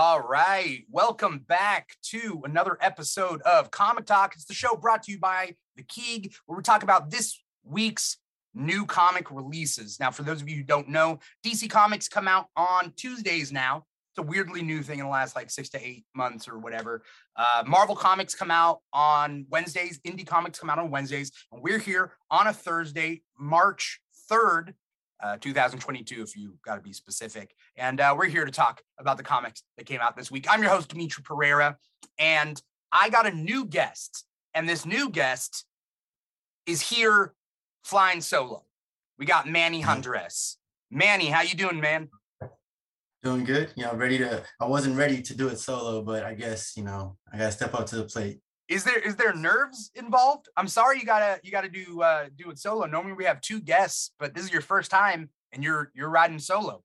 All right. Welcome back to another episode of Comic Talk. It's the show brought to you by The Keeg, where we talk about this week's new comic releases. Now, for those of you who don't know, DC Comics come out on Tuesdays now. It's a weirdly new thing in the last like six to eight months or whatever. Uh, Marvel Comics come out on Wednesdays, Indie Comics come out on Wednesdays, and we're here on a Thursday, March 3rd, uh, 2022, if you got to be specific. And uh, we're here to talk about the comics that came out this week. I'm your host, Dimithri Perera, and I got a new guest. And this new guest is here flying solo. We got Manny Jandres. Manny, how you doing, man? Doing good. You know, ready to. I wasn't ready to do it solo, but I guess you know I gotta step up to the plate. Is there is there nerves involved? I'm sorry you gotta you gotta do uh do it solo. Normally we have two guests, but this is your first time and you're you're riding solo.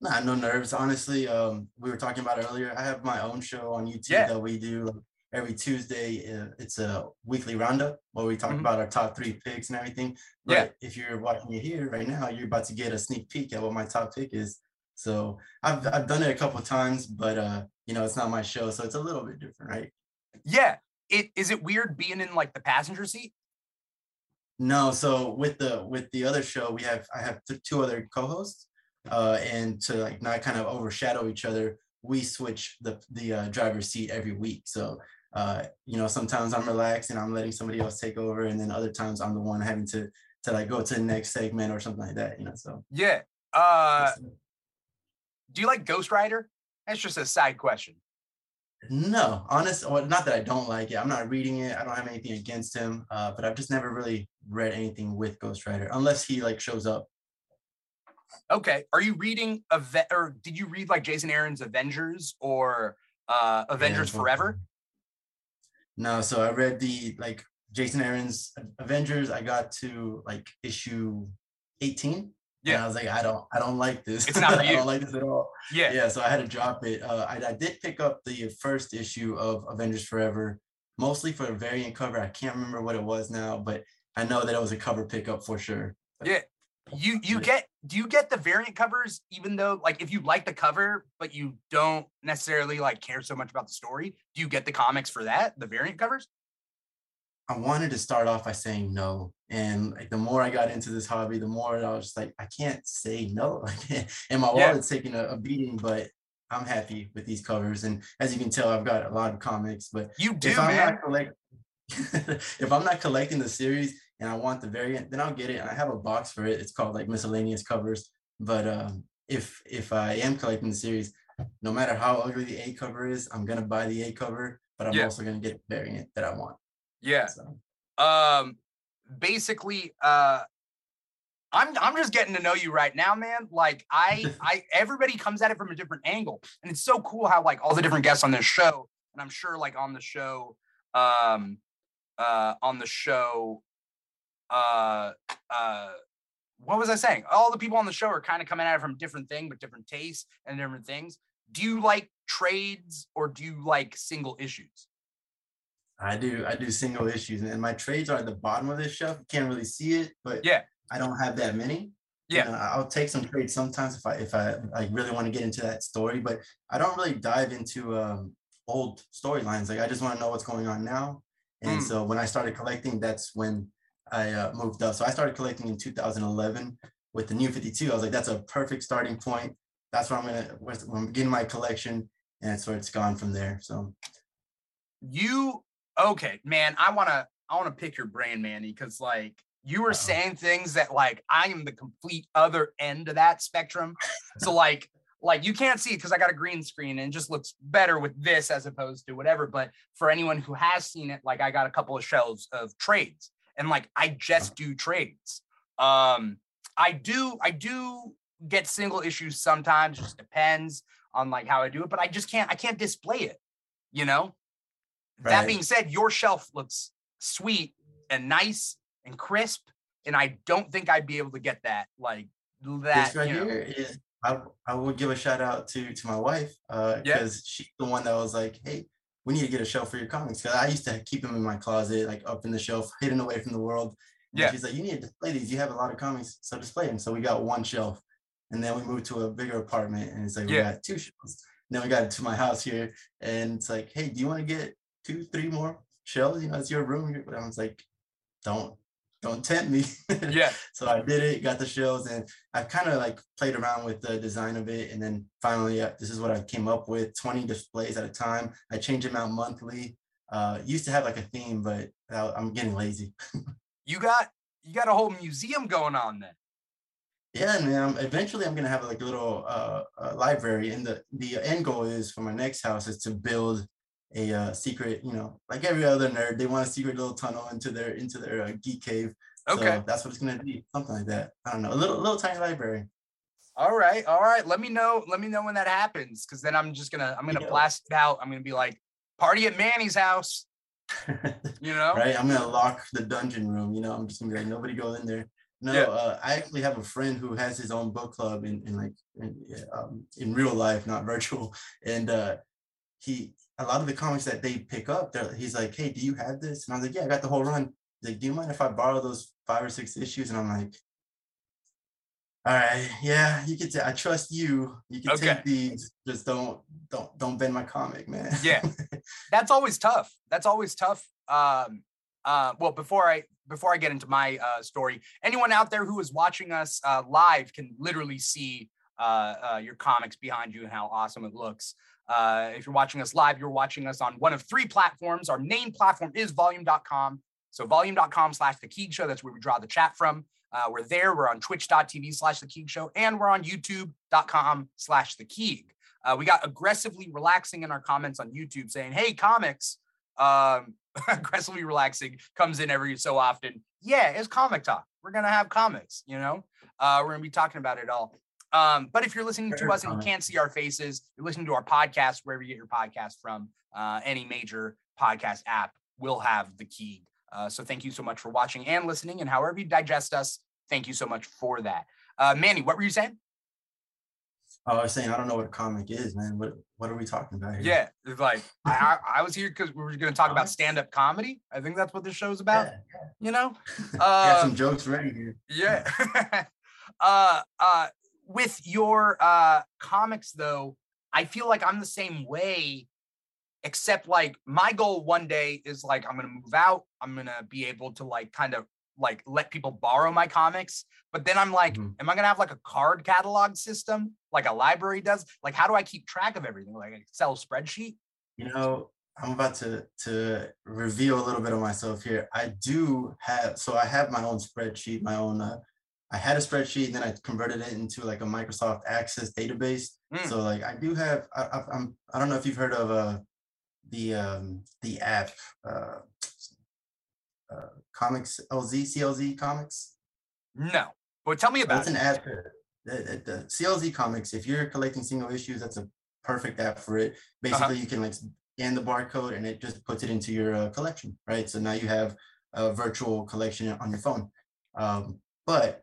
Nah, no nerves. Honestly, um, we were talking about earlier. I have my own show on YouTube Yeah. that we do every Tuesday. Uh, it's a weekly roundup where we talk Mhm. about our top three picks and everything. Yeah. If you're watching it here right now, you're about to get a sneak peek at what my top pick is. So I've I've done it a couple times, but uh, you know, it's not my show, so it's a little bit different, right? Yeah. It is it weird being in like the passenger seat? No, so with the with the other show, we have I have two other co-hosts, uh, and to like not kind of overshadow each other, we switch the the uh, driver's seat every week. So uh, you know, sometimes I'm relaxed and I'm letting somebody else take over, and then other times I'm the one having to to like go to the next segment or something like that. You know, so Yeah. Uh do you like Ghost Rider? That's just a side question. No, honest, well, not that I don't like it. I'm not reading it. I don't have anything against him, uh, but I've just never really read anything with Ghost Rider unless he like shows up. Okay. Are you reading a Ave- or did you read like Jason Aaron's Avengers or uh Avengers both. Forever? No, so I read the like Jason Aaron's Avengers. I got to like issue 18. And Yeah. I was like, I don't, I don't like this. It's not I don't like this at all. Yeah. Yeah, so I had to drop it. Uh, I, I did pick up the first issue of Avengers Forever, mostly for a variant cover. I can't remember what it was now, but I know that it was a cover pickup for sure. Yeah. You you get do you get the variant covers even though like if you like the cover but you don't necessarily like care so much about the story, do you get the comics for that? The variant covers? I wanted to start off by saying no. And like the more I got into this hobby, the more I was just like, I can't say no. and my Yeah. wallet's taking a, a beating, but I'm happy with these covers. And as you can tell, I've got a lot of comics. But You do, if I'm man. not collect if I'm not collecting the series and I want the variant, then I'll get it. And I have a box for it. It's called like miscellaneous covers. But um, if if I am collecting the series, no matter how ugly the A cover is, I'm gonna buy the A cover, but I'm Yeah. also gonna get the variant that I want. Yeah. So. Um basically uh i'm i'm just getting to know you right now man. Like i i everybody comes at it from a different angle. And it's so cool how like all the different guests on this show and i'm sure like on the show um uh on the show uh uh what was i saying? All the people on the show are kind of coming at it from different thing but different tastes and different things. Do you like trades or do you like single issues I do I do single issues and my trades are at the bottom of this shelf. You can't really see it, but Yeah. I don't have that many. Yeah. You know, I'll take some trades sometimes if I if I like really want to get into that story, but I don't really dive into um old storylines. Like I just want to know what's going on now. And Mm. so when I started collecting, that's when I uh, moved up. So I started collecting in 2011 with the new 52. I was like, that's a perfect starting point. That's where I'm gonna where I'm getting my collection, and where it's gone from there. So you okay man i want to i want to pick your brain manny because like you were Uh-oh. saying things that like i am the complete other end of that spectrum. So like like you can't see it because i got a green screen and it just looks better with this as opposed to whatever but for anyone who has seen it like i got a couple of shelves of trades and like i just do trades. Um i do i do get single issues sometimes just depends on like how i do it but i just can't i can't display it you know that being said, your shelf looks sweet and nice and crisp, and I don't think I'd be able to get that like that. this right you know. here is I, I would give a shout out to to my wife uh Yeah. because she's the one that was like hey we need to get a shelf for your comics because I used to keep them in my closet like up in the shelf hidden away from the world and Yeah. she's like you need to display these you have a lot of comics so display them so we got one shelf and then we moved to a bigger apartment and it's like we got two shelves then we got to my house here, and it's like, hey, do you want to get two, three more shells? You know, it's your room. But I was like, don't, don't tempt me. Yeah. so I did it, got the shells, and I kind of like played around with the design of it, and then finally, uh, this is what I came up with: 20 displays at a time. I change them out monthly. Uh, used to have like a theme, but I- I'm getting lazy. You got you got a whole museum going on then. Yeah, man. I'm- Eventually, I'm gonna have like a little uh, uh, library, and the the end goal is for my next house is to build a uh, secret. You know, like every other nerd, they want a secret little tunnel into their into their uh, geek cave. Okay. So that's what it's gonna be, something like that. I don't know, a little little tiny library. All right, all right. Let me know. Let me know when that happens, because then I'm just gonna I'm gonna Yeah. blast it out. I'm gonna be like, party at Manny's house. You know? right? I'm gonna lock the dungeon room. You know, I'm just gonna be like, nobody go in there. No, Yeah. uh, I actually have a friend who has his own book club in, in like in, um, in real life, not virtual. And uh, he a lot of the comics that they pick up, he's like, hey, do you have this? And I was like, yeah, I got the whole run. He's like, do you mind if I borrow those five or six issues? And I'm like, all right, yeah, you can. T- I trust you. You can Okay. take these. Just don't, don't, don't bend my comic, man. Yeah. That's always tough. That's always tough. Um, uh, well, before I before I get into my uh, story, anyone out there who is watching us uh, live can literally see uh, uh, your comics behind you and how awesome it looks. Uh, if you're watching us live, you're watching us on one of three platforms. Our main platform is volume.com. So volume.com slash the Keeg Show. That's where we draw the chat from. Uh, we're there. We're on twitch.tv slash the Keeg Show, and we're on youtube.com slash the Keeg. Uh, we got aggressively relaxing in our comments on YouTube saying, hey, comics, um, aggressively relaxing comes in every so often. Yeah, it's comic talk. We're going to have comics, you know, uh, we're going to be talking about it all. Um, but if you're listening to Fair us and you can't see our faces, you're listening to our podcast, wherever you get your podcast from, uh, any major podcast app will have the key. Uh, so thank you so much for watching and listening. And however you digest us, thank you so much for that. Uh, Manny, what were you saying? Oh, I was saying I don't know what a comic is, man. What what are we talking about here? Yeah, it's like I, I was here because we were going to talk about stand-up comedy. I think that's what this show's about. Yeah, You know, uh, got uh, some jokes ready here. yeah. uh, uh, with your uh comics though, I feel like I'm the same way, except like my goal one day is like I'm gonna move out. I'm gonna be able to like kind of like let people borrow my comics. But then I'm like, Mhm. am I gonna have like a card catalog system like a library does? Like, how do I keep track of everything? Like an Excel spreadsheet? You know, I'm about to to reveal a little bit of myself here. I do have so I have my own spreadsheet, my own. Uh, I had a spreadsheet, then I converted it into like a Microsoft Access database. Mm. So like I do have. I, I, I'm. I don't know if you've heard of uh the um the app uh, uh comics LZ CLZ comics. No. But tell me about That's it. an app. uh, The, the, the CLZ comics. If you're collecting single issues, that's a perfect app for it. Basically, you can like scan the barcode and it just puts it into your uh, collection, right? So now you have a virtual collection on your phone. Um, but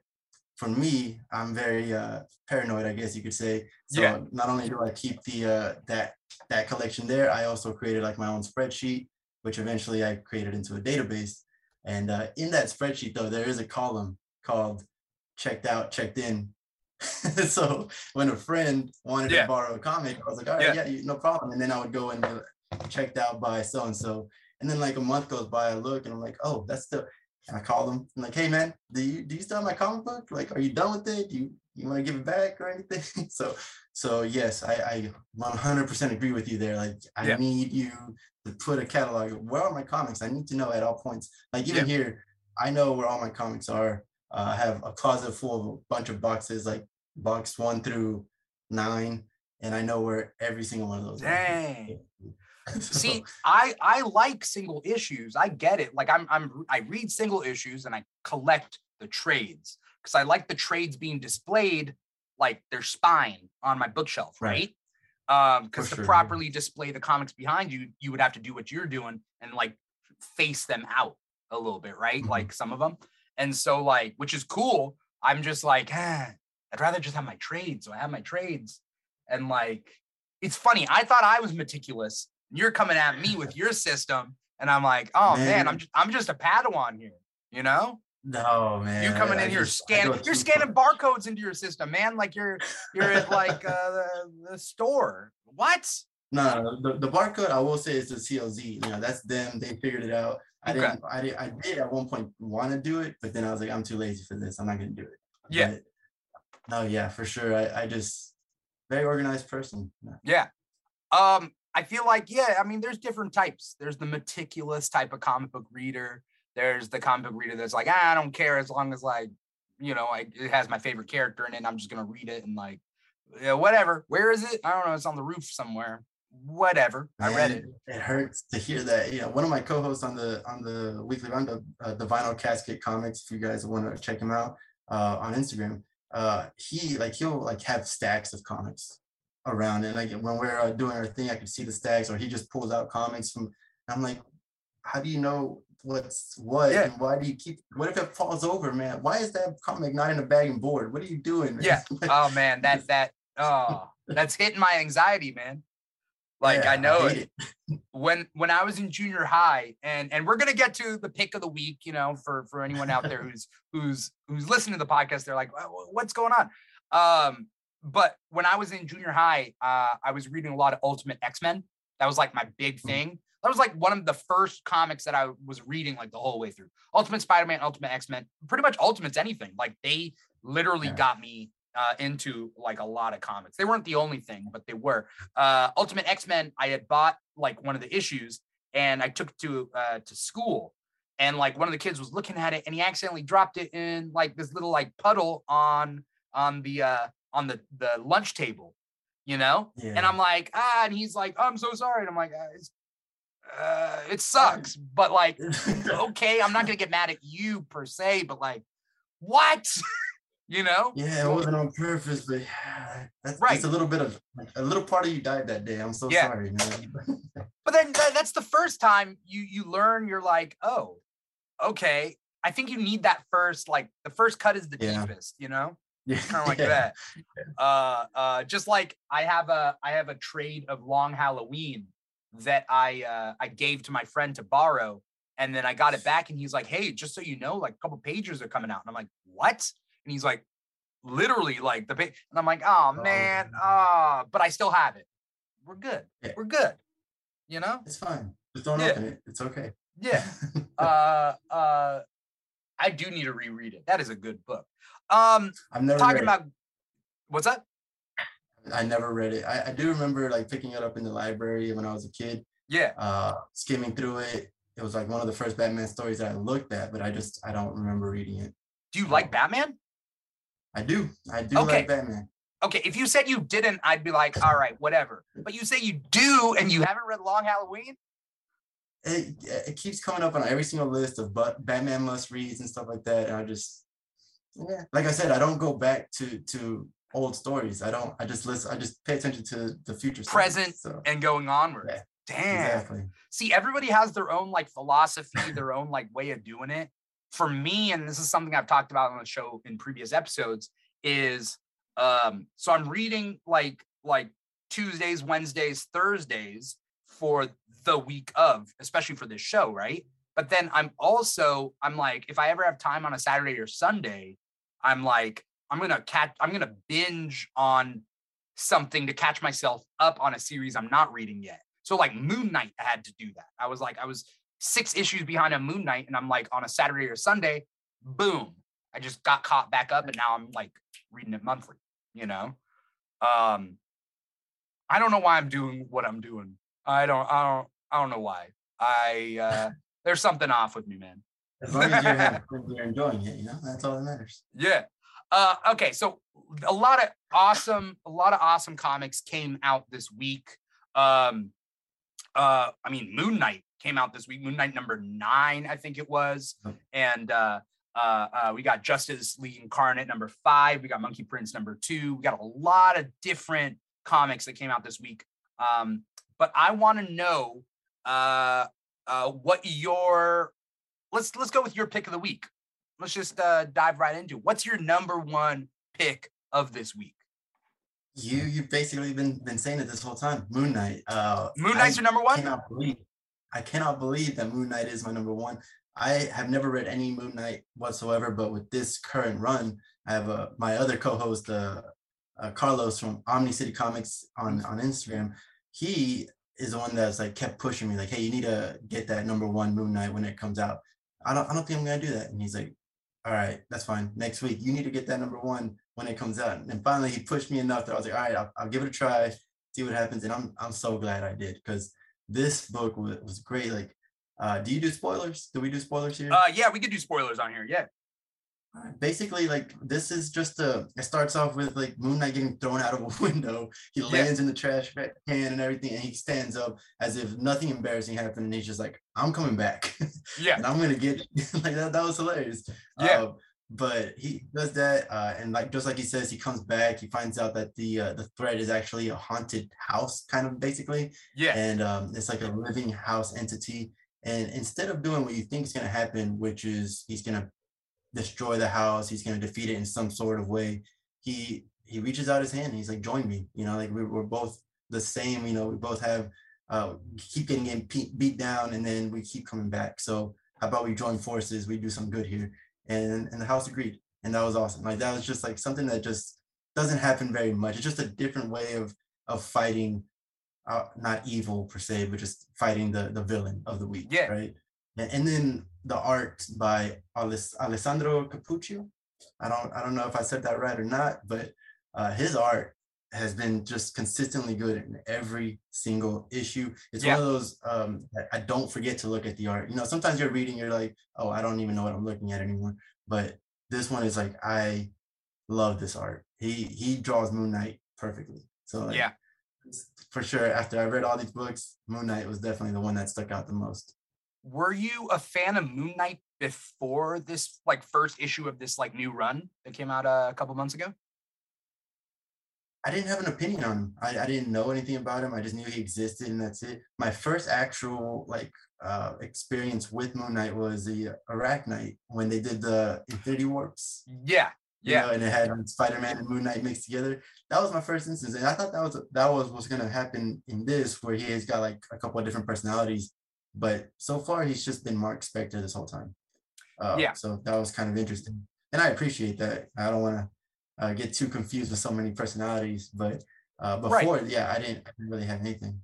for me, I'm very uh, paranoid, I guess you could say. So Yeah. not only do I keep the uh, that that collection there, I also created like my own spreadsheet, which eventually I created into a database. And uh, in that spreadsheet, though, there is a column called checked out, checked in. so when a friend wanted Yeah. to borrow a comic, I was like, all right, Yeah. yeah, no problem. And then I would go and uh, checked out by so and so. And then like a month goes by, I look and I'm like, oh, that's still. And I call them. I'm like, hey man, do you do you still have my comic book? Like, are you done with it? Do you you want to give it back or anything? so so yes, I I 100% agree with you there. Like, I Yeah. need you to put a catalog. Where are my comics? I need to know at all points. Like even here, I know where all my comics are. Uh, I have a closet full of a bunch of boxes, like box one through nine, and I know where every single one of those. are. Dang. So, See, I I like single issues. I get it. Like I'm I'm I read single issues and I collect the trades because I like the trades being displayed like their spine on my bookshelf, right? Right. Um, because to sure. properly display the comics behind you, you would have to do what you're doing and like face them out a little bit, right? Mhm. Like some of them. And so like, which is cool. I'm just like, ah, I'd rather just have my trades. So I have my trades. And like, it's funny. I thought I was meticulous. You're coming at me with your system, and I'm like, oh man, Man. I'm just I'm just a Padawan here, you know? no man, You coming I in here scanning, you're scanning barcodes into your system, man. Like you're you're at like uh, the, the store, What? No, the, the barcode I will say is the CLZ. You know, that's them. They figured it out. I Okay. didn't. I did. I did at one point want to do it, but then I was like, I'm too lazy for this. I'm not gonna do it. Yeah. But, no, yeah, for sure. I, I just very organized person. Yeah. Um, I feel like, yeah, I mean, there's different types. There's the meticulous type of comic book reader. There's the comic book reader that's like, ah, I don't care as long as like, you know, I, it has my favorite character in it. I'm just gonna read it and like, yeah, whatever. Where is it? I don't know. It's on the roof somewhere. Whatever. I read it. It hurts to hear that. You know, one of my co-hosts on the on the weekly roundup, uh, the Vinyl Casket Comics. If you guys want to check him out uh, on Instagram, uh, he like he'll like have stacks of comics around, and like when we're uh, doing our thing, I can see the stacks, or he just pulls out comics from. I'm like, how do you know what's what, Yeah. and why do you keep? What if it falls over, man? Why is that comic not in a bag and board? What are you doing? man? Yeah. Oh man, that that oh that's hitting my anxiety, man. Like Yeah, I know hate it. when when I was in junior high, and and we're gonna get to the pick of the week, you know, for for anyone out there who's who's who's listening to the podcast, they're like, "Wha- wha- what's going on? Um, but when I was in junior high, uh, I was reading a lot of Ultimate X Men. That was like my big Mm. thing. That was like one of the first comics that I was reading like the whole way through. Ultimate Spider-Man, Ultimate X-Men, pretty much Ultimates anything. Like they literally Yeah. got me uh, into like a lot of comics. They weren't the only thing, but they were. Uh, Ultimate X-Men, I had bought like one of the issues and I took it to uh, to school. And like one of the kids was looking at it and he accidentally dropped it in like this little like puddle on on the uh on the the lunch table, you know? Yeah. And I'm like, ah, and he's like, I'm so sorry. And I'm like, uh, uh, it sucks, but like, okay, I'm not gonna get mad at you per se, but like, what? you know? Yeah, it wasn't on purpose, but that's, Right. that's a little bit of a little part of you died that day. I'm so Yeah. sorry, man. But then tha- that's the first time you you learn. You're like, oh, okay. I think you need that first. Like the first cut is the Yeah. deepest. You know? Yeah, kind of like that. Uh, uh, just like I have a I have a trade of Long Halloween that I uh, I gave to my friend to borrow, and then I got it back, and he's like, "Hey, just so you know, like a couple pages are coming out," and I'm like, "What?" And he's like, "Literally, like the page," and I'm like, "Oh man, ah," but I still have it. We're good. Yeah. We're good. You know? It's fine. Just don't Yeah. open it. It's okay. Yeah. uh, uh, I do need to reread it. That is a good book. Um, I've never talking about what's that? I never read it. I, I do remember like picking it up in the library when I was a kid, Yeah. uh, skimming through it. It was like one of the first Batman stories that I looked at, but I just I don't remember reading it. Do you like Batman? I do. I do Okay. like Batman. Okay, if you said you didn't, I'd be like, all right, whatever. But you say you do and you haven't read Long Halloween? It, it keeps coming up on every single list of but Batman must reads and stuff like that. And I just yeah, like I said, I don't go back to to old stories. I don't. I just listen. I just pay attention to the future. stories, Present So And going onward. Yeah, Damn. exactly. See, everybody has their own like philosophy, their own like way of doing it. For me, and this is something I've talked about on the show in previous episodes, is um, so I'm reading like like Tuesdays, Wednesdays, Thursdays for the week of, especially for this show, right? But then I'm also, I'm like, if I ever have time on a Saturday or Sunday, I'm like, I'm gonna catch, I'm gonna binge on something to catch myself up on a series I'm not reading yet. So like Moon Knight, I had to do that. I was like, I was six issues behind on Moon Knight, and I'm like on a Saturday or Sunday, boom, I just got caught back up, and now I'm like reading it monthly. You know, um, I don't know why I'm doing what I'm doing. I don't, I don't, I don't know why. I uh, there's something off with me, man. As long as you're, having you're enjoying it, you know, that's all that matters. Yeah. Uh, okay, so a lot of awesome, a lot of awesome comics came out this week. Um, uh, I mean, Moon Knight came out this week. Moon Knight number nine, I think it was, and uh, uh, uh, we got Justice League Incarnate number five. We got Monkey Prince number two. We got a lot of different comics that came out this week. Um, but I want to know uh, uh, what your let's let's go with your pick of the week let's just uh, dive right into it. what's your number one pick of this week. You you've basically been been saying it this whole time. Moon Knight. Uh, Moon Knight's I your number one. cannot believe I cannot believe that Moon Knight is my number one. I have never read any Moon Knight whatsoever, but with this current run, I have a my other co-host, uh, uh, Carlos from Omni City Comics on on Instagram, he is the one that's like kept pushing me, like, hey, you need to get that number one Moon Knight when it comes out. I don't I don't think I'm gonna do that. And he's like, all right, that's fine. Next week, you need to get that number one when it comes out. And finally, he pushed me enough that I was like, all right, I'll, I'll give it a try, see what happens. And I'm I'm so glad I did because this book was, was great. Like, uh, do you do spoilers? Do we do spoilers here? Uh, yeah, we could do spoilers on here. Yeah basically like this is just a it starts off with like moon knight getting thrown out of a window. He lands yeah. in the trash can and everything and he stands up as if nothing embarrassing happened and he's just like i'm coming back. Yeah. And i'm gonna get like that that was hilarious. Yeah. Uh, but he does that uh, and like just like he says he comes back he finds out that the uh, the threat is actually a haunted house kind of basically. Yeah. And um, it's like a living house entity. And instead of doing what you think is going to happen which is he's going to destroy the house. He's going to defeat it in some sort of way. He he reaches out his hand. he's like, join me. You know, like we're, we're both the same. You know, we both have uh, keep getting, getting beat down, and then we keep coming back. So how about we join forces? We do some good here. And and the house agreed, and that was awesome. Like that was just like something that just doesn't happen very much. It's just a different way of of fighting, uh, not evil per se, but just fighting the the villain of the week. Yeah. Right. And, then the art by Alessandro Cappuccio. I don't I don't know if I said that right or not, but uh, his art has been just consistently good in every single issue. It's yeah. one of those um, I don't forget to look at the art. You know, sometimes you're reading, you're like, oh, I don't even know what I'm looking at anymore. But this one is like, I love this art. He he draws Moon Knight perfectly. So like, yeah, for sure. After I read all these books, Moon Knight was definitely the one that stuck out the most were you a fan of Moon Knight before this like first issue of this like new run that came out uh, a couple months ago? I didn't have an opinion on him. I, I didn't know anything about him. I just knew he existed and that's it. My first actual like uh, experience with Moon Knight was the Arachknight when they did the Infinity Warps. Yeah. Yeah. You know, and it had Spider-Man and Moon Knight mixed together. That was my first instance. And I thought that was that was what's gonna happen in this, where he has got like a couple of different personalities but so far, he's just been Mark Spector this whole time. Uh, yeah. So that was kind of interesting, and I appreciate that. I don't want to uh, get too confused with so many personalities, but uh, before, right. yeah, I didn't, I didn't really have anything.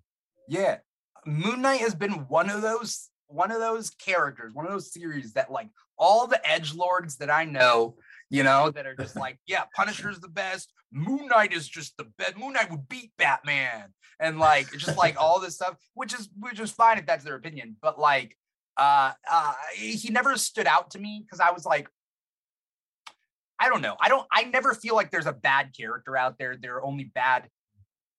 Yeah, Moon Knight has been one of those one of those characters, one of those series that like all the edge lords that I know, you know, that are just like, yeah, Punisher's the best. Moon Knight is just the best. Moon Knight would beat Batman and like just like all this stuff, which is which is fine if that's their opinion. But like, uh, uh he never stood out to me because I was like, I don't know. I don't. I never feel like there's a bad character out there. There are only bad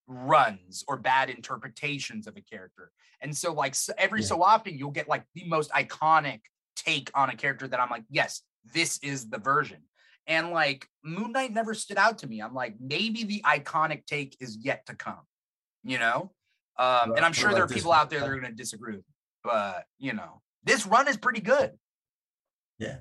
runs or bad interpretations of a character. And so, like every yeah. so often, you'll get like the most iconic take on a character that I'm like, yes, this is the version. And like Moon Knight never stood out to me. I'm like, maybe the iconic take is yet to come you know? Um, and I'm sure there are people out there that are going to disagree, but you know, this run is pretty good. Yeah.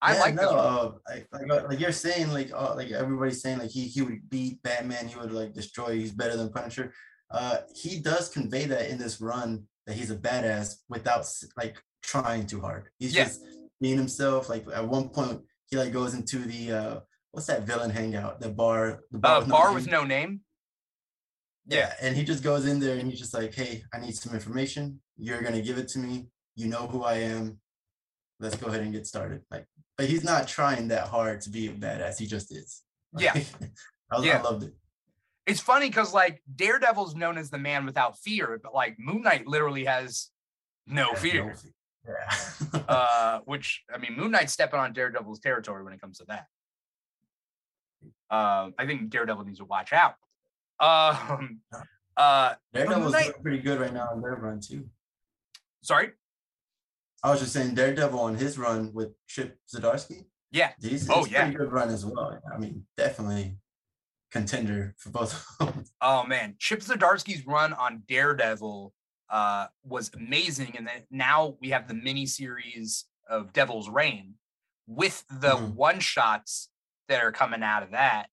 I yeah, like no, uh, like, like, like, you're saying, like uh, like everybody's saying, like he he would beat Batman, he would like destroy. He's better than Punisher. Uh, he does convey that in this run that he's a badass without like trying too hard. He's yeah. just being himself. Like at one point, he like goes into the uh, what's that villain hangout? The bar. The bar, uh, with, bar no with no name. Yeah, and he just goes in there and he's just like, "Hey, I need some information. You're gonna give it to me. You know who I am. Let's go ahead and get started." Like, but he's not trying that hard to be a badass. He just is. Yeah, I, yeah. I loved it. It's funny because like Daredevil's known as the man without fear, but like Moon Knight literally has no fear. No fear. Yeah. uh, which I mean, Moon Knight's stepping on Daredevil's territory when it comes to that. Uh, I think Daredevil needs to watch out. Um, uh, Daredevil's Knight, pretty good right now on their run too. Sorry, I was just saying Daredevil on his run with Chip Zdarsky. Yeah. He's, oh yeah. Pretty good run as well. I mean, definitely contender for both. oh man, Chip Zdarsky's run on Daredevil uh, was amazing, and then now we have the mini series of Devil's Reign with the mm-hmm. one shots that are coming out of that.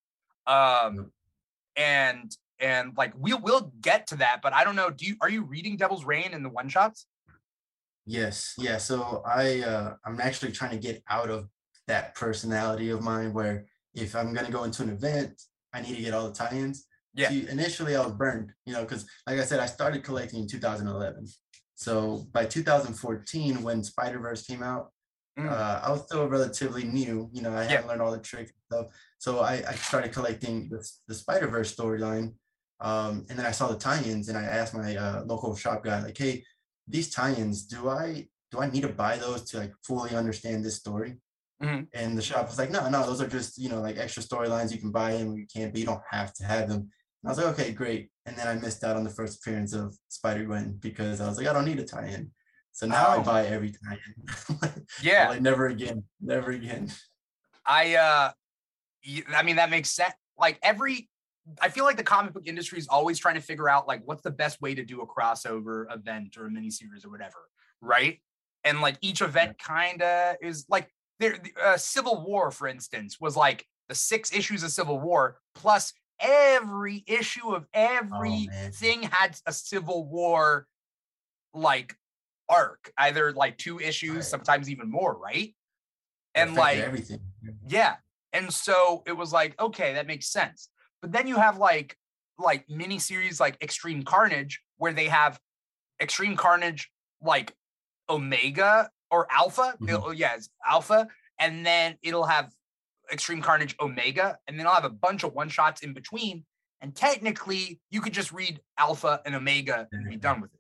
Um, and and like we'll we'll get to that but i don't know do you are you reading devil's reign in the one shots yes yeah so i uh i'm actually trying to get out of that personality of mine where if i'm going to go into an event I need to get all the tie-ins. Yeah. See, initially, I was burned, you know, because like I said, I started collecting in 2011. So by 2014, when Spider Verse came out, Mm. uh, I was still relatively new. You know, I Yeah. hadn't learned all the tricks and stuff. So I, I started collecting the, the Spider Verse storyline. Um, and then I saw the tie-ins, and I asked my uh, local shop guy, like, "Hey, these tie-ins, do I do I need to buy those to like fully understand this story?" Mhm. And the shop was like, "No, no, those are just you know like extra storylines you can buy them, you can't, but you don't have to have them." And I was like, "Okay, great." And then I missed out on the first appearance of Spider Gwen because I was like, "I don't need a tie-in." So now Oh. I buy every tie-in. Yeah. like never again, never again. I uh I mean that makes sense. Like every I feel like the comic book industry is always trying to figure out like what's the best way to do a crossover event or a miniseries or whatever, right? And like each event kind of is like there uh, Civil War for instance was like the six issues of Civil War plus every issue of everything had a Civil War like arc, either like two issues, Right. sometimes even more, right? And like everything. yeah. And so it was like, okay, that makes sense. But then you have like like mini series like Extreme Carnage, where they have Extreme Carnage like Omega or Alpha. Mhm. It'll- yeah, it's Alpha. And then it'll have Extreme Carnage Omega. And then I'll have a bunch of one shots in between. And technically, you could just read Alpha and Omega and be done with it.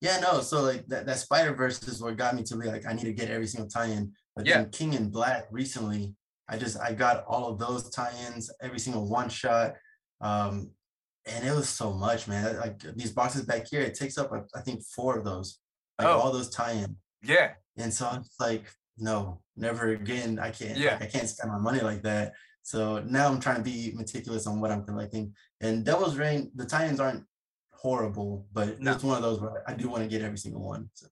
Yeah, no. So like that, that Spider Verse is what got me to be like, I need to get every single tie-in. But Yeah. then King in Black recently, I just I got all of those tie-ins, every single one shot. Um, and it was so much, man. Like these boxes back here, it takes up I think four of those, like Oh. all those tie-in. Yeah. And so I'm just like, no, never again. I can't. Yeah. I can't spend my money like that. So now I'm trying to be meticulous on what I'm collecting. And Devil's Reign, the tie-ins aren't horrible, but No. it's one of those where I do want to get every single one. So,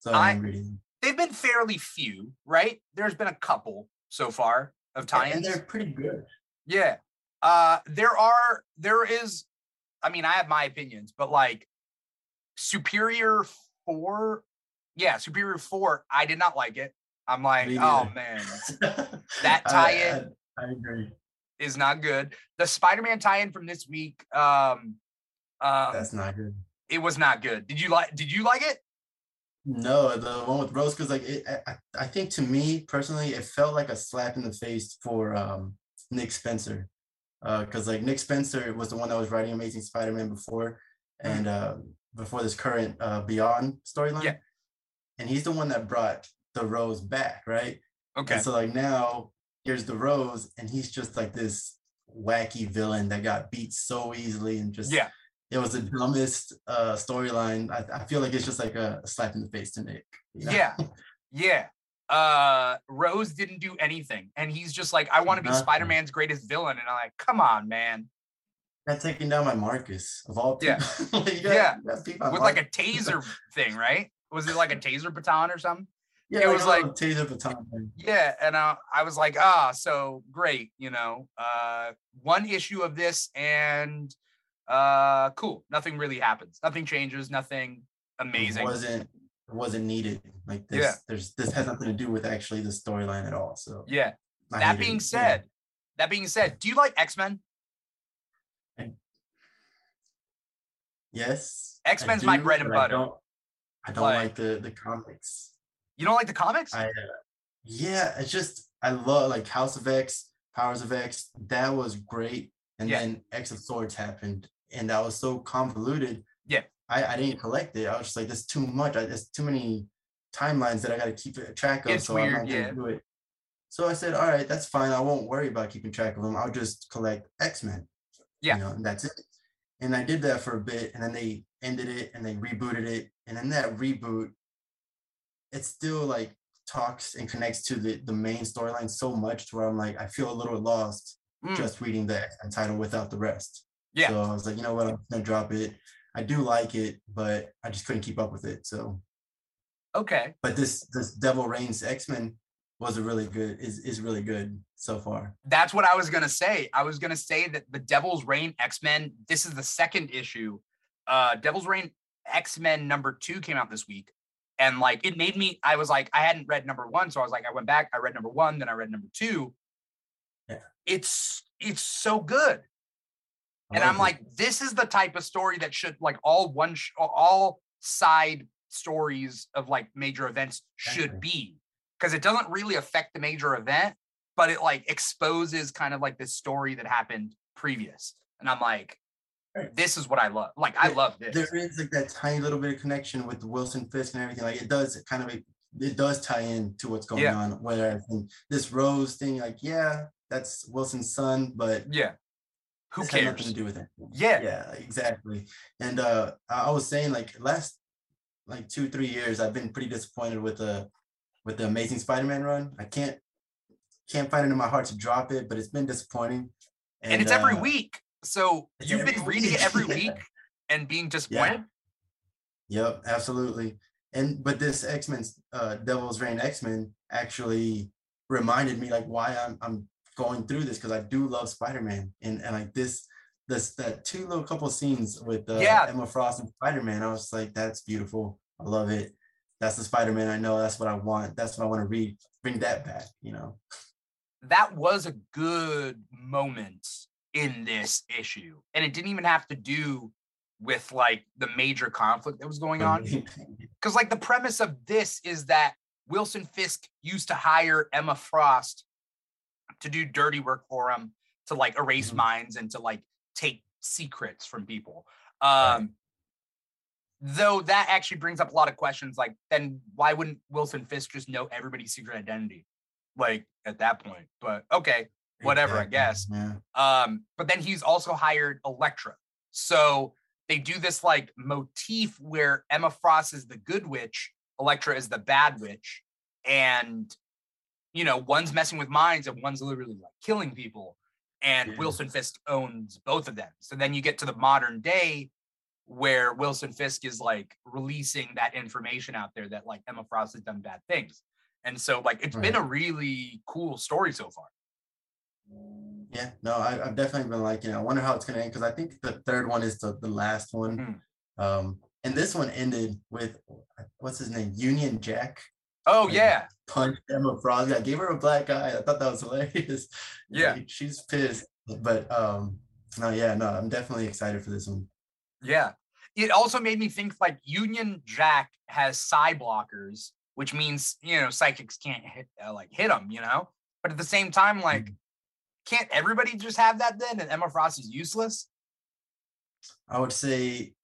so I- I'm reading. They've been fairly few, right? There's been a couple so far of tie-ins. and they're pretty good. Yeah. Uh there are there is I mean I have my opinions, but like Superior 4 yeah, Superior 4 I did not like it. I'm like, oh man, that tie-in- I, I agree. is not good. The Spider-Man tie-in from this week um um That's not good. it was not good. Did you like did you like it? No, the one with Rose, because like it, I, I think to me personally, it felt like a slap in the face for um Nick Spencer, because like Nick Spencer was the one that was writing Amazing Spider-Man before, and uh, before this current uh, Beyond storyline. Yeah. and he's the one that brought the Rose back, right? Okay. And so like now here's the Rose, and he's just like this wacky villain that got beat so easily and just Yeah. it was the dumbest uh storyline. I, I feel like it's just like a, slap in the face to Nick. you know? Yeah. Yeah. Uh Rose didn't do anything. And he's just like, I want to be Nothing. Spider-Man's greatest villain. And I'm like, come on, man. Got taking down by Marcus of all Yeah. people. Yeah. you got beat by With like a taser thing, right? Was it like a taser baton or something? Yeah, it was like- taser baton thing. Yeah. And uh, I was like, ah, so great, you know. Uh one issue of this and uh cool. Nothing really happens. Nothing changes, nothing amazing. It wasn't it wasn't needed. Like this, Yeah. there's this has nothing to do with actually the storyline at all. So Yeah. I That being it. said, that being said, do you like X-Men? yes, I X-Men's my bread and but I butter. don't, I don't Like- like the the comics. You don't like the comics? I uh, yeah, it's just I love like House of X, Powers of X. That was great, and Yeah. then X of Swords happened, and that was so convoluted. Yeah. I I didn't collect it. I was just like, there's too much. I, there's too many timelines that I got to keep track of. It's so I'm weird, not gonna do it. So I said, all right, that's fine. I won't worry about keeping track of them. I'll just collect X Men. Yeah. You know, and that's it. And I did that for a bit, and then they ended it, and they rebooted it, and then that reboot, it still like talks and connects to the the main storyline so much to where I'm like, I feel a little lost Mm, just reading the title without the rest. Yeah. So I was like, you know what, I'm gonna drop it. I do like it, but I just couldn't keep up with it. So, okay. but this this Devil's Reign X-Men was a really good is is really good so far. That's what I was gonna say. I was gonna say that the Devil's Reign X-Men, this is the second issue. Uh Devil's Reign X-Men number two came out this week. And like it made me, I was like, I hadn't read number one. So I was like, I went back, I read number one, then I read number two. Yeah. It's it's so good. And I'm love like, this is the type of story that should like all one sh- all side stories of like major events should be because it doesn't really affect the major event, but it like exposes kind of like this story that happened previous. And I'm like. This is what I love. Like I love this. there is like that tiny little bit of connection with Wilson Fisk and everything. Like it does kind of it does tie in to what's going Yeah. on. In this Rose thing, like yeah, that's Wilson's son, but yeah. Who had nothing to do with it. Yeah. Yeah, exactly. And uh I was saying like last like two three years, I've been pretty disappointed with the with the Amazing Spider-Man run. I can't can't find it in my heart to drop it, but it's been disappointing. And, it's every uh, week. So you've been reading it every yeah. week and being disappointed. Yep, absolutely. And but this X-Men uh Devil's Reign X-Men actually reminded me like why I'm I'm going through this because I do love Spider-Man and and like this this that two little couple scenes with uh, Yeah. Emma Frost and Spider-Man I was like that's beautiful. I love it. That's the Spider-Man I know. That's what I want. That's what I want to read. Bring that back, you know. that was a good moment in this issue. And it didn't even have to do with like the major conflict that was going on. Because, like, the premise of this is that Wilson Fisk used to hire Emma Frost to do dirty work for him, to like erase Mhm. minds and to like take secrets from people. Right. Um, Though that actually brings up a lot of questions. Like, then why wouldn't Wilson Fisk just know everybody's secret identity? Like at that point, but okay, whatever, I guess. Yeah. Um, but then he's also hired Elektra. So they do this like motif where Emma Frost is the good witch, Elektra is the bad witch, and you know, one's messing with minds and one's literally like killing people. And Yeah. Wilson Fisk owns both of them. So then you get to the modern day where Wilson Fisk is like releasing that information out there that like Emma Frost has done bad things. And so like it's been a really cool story so far. Yeah, no, I, I've definitely been liking it. I wonder how it's gonna end because I think the third one is the, the last one. Um, and this one ended with what's his name? Union Jack Oh Like, yeah. punched Emma Frost. I gave her a black eye. I thought that was hilarious. Yeah. Like, she's pissed. But um, no, yeah, no, I'm definitely excited for this one. Yeah. It also made me think like Union Jack has psi blockers, which means, you know, psychics can't hit, uh, like hit them, you know? But at the same time, like, Mhm. Can't everybody just have that then? And Emma Frost is useless? I would say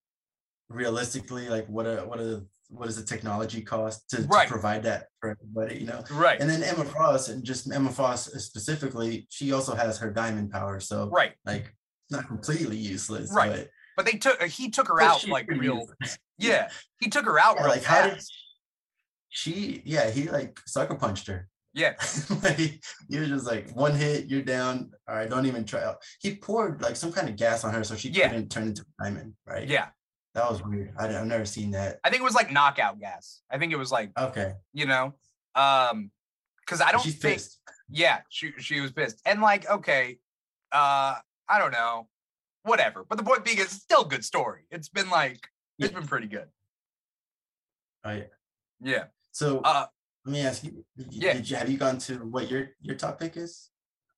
realistically, like what a what a what does the technology cost to, to provide that for everybody, you know? Right. And then Emma Frost, and just Emma Frost specifically, she also has her diamond power. So right. like not completely useless. Right. But, But they took, uh, he took her out like real, yeah, he took her out Yeah, real like how did she yeah, he like sucker punched her. Yeah. like he was just like one hit, you're down. All right, don't even try. out. He poured like some kind of gas on her so she Yeah. couldn't turn into a diamond, right? Yeah. That was weird. I, have never seen that. I think it was like knockout gas. I think it was like, Okay. you know, um, because I don't She's think, pissed. yeah, she she was pissed. And like, okay, uh, I don't know, whatever. But the point being, it's still a good story. It's been like, it's Yeah. been pretty good. Oh, yeah. Yeah. So Uh, let me ask you, did you, yeah. you have you gone to what your your top pick is?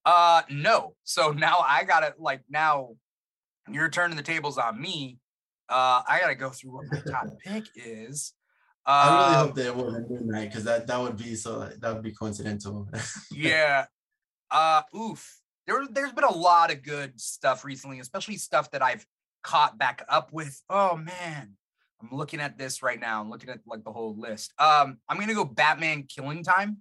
Uh, no. So now I gotta like now you're turning the tables on me. Uh, I gotta go through what my top pick is. I really Um, hope that it wasn't Moon Knight because that that would be so that would be coincidental. yeah. Uh oof. There there's been a lot of good stuff recently, especially stuff that I've caught back up with. Oh man. I'm looking at this right now. I'm looking at like the whole list. Um, I'm gonna go Batman Killing Time.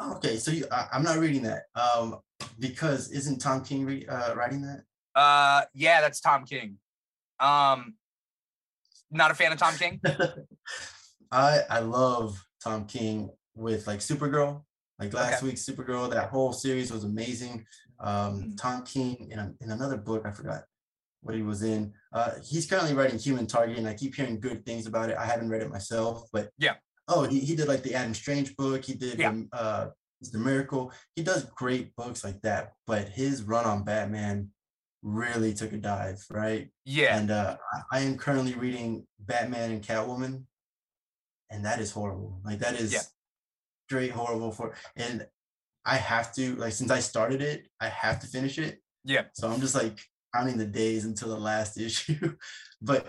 okay, so you, I, I'm not reading that um because isn't Tom King re, uh, writing that? Uh yeah, that's Tom King. Um not a fan of Tom King. I I love Tom King with like Supergirl. Like last Okay. week's Supergirl, that whole series was amazing. Um, Mhm. Tom King in, a, in another book, I forgot what he was in. Uh, he's currently writing Human Target, and I keep hearing good things about it. I haven't read it myself, but Yeah. Oh, he, he did like the Adam Strange book. He did Yeah. um, uh, the Miracle. He does great books like that, but his run on Batman really took a dive, right? Yeah. And uh, I- I am currently reading Batman and Catwoman, and that is horrible. Like that is Yeah. straight horrible for. And I have to like since I started it, I have to finish it. Yeah. So I'm just like counting the days until the last issue. but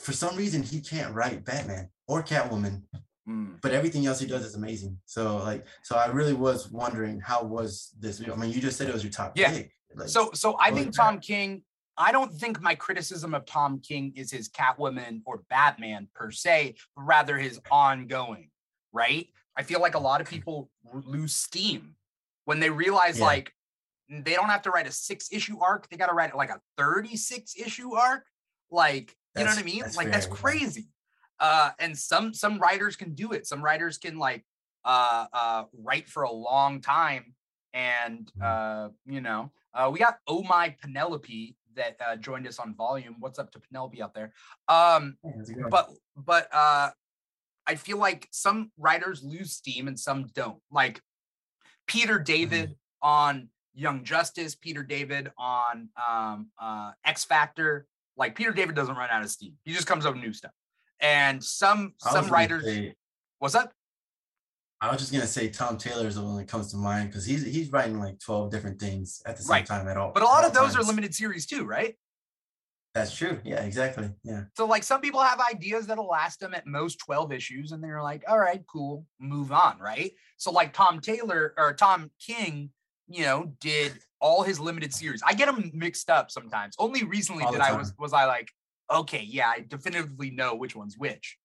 for some reason, he can't write Batman or Catwoman. Mm. But everything else he does is amazing. So like, so I really was wondering how was this? I mean, you just said it was your top Yeah. pick. Like, So, so I think. Tom King. I don't think my criticism of Tom King is his Catwoman or Batman per se, but rather his ongoing. Right? I feel like a lot of people lose steam when they realize Yeah. like they don't have to write a six issue arc; they got to write like a thirty-six issue arc. Like, you know what I mean? that's like that's crazy. Uh, and some some writers can do it. Some writers can like uh uh write for a long time and Mhm. uh you know uh we got oh my penelope that uh joined us on volume what's up to penelope out there um Yeah, how's it going? but but uh i feel like some writers lose steam and some don't like peter david on young justice peter david on um uh x factor like peter david doesn't run out of steam he just comes up with new stuff and some some writers say- what's up I was just gonna say Tom Taylor is the one that comes to mind because he's he's writing like twelve different things at the same Right. time at all. but a lot of those are limited series too right That's true. Yeah, exactly. Yeah. So like some people have ideas that'll last them at most 12 issues and they're like, all right, cool, move on, right? So like Tom Taylor or Tom King, you know, did all his limited series. I get them mixed up sometimes. Only recently All did I was was I like, okay, yeah, I definitively know which one's which.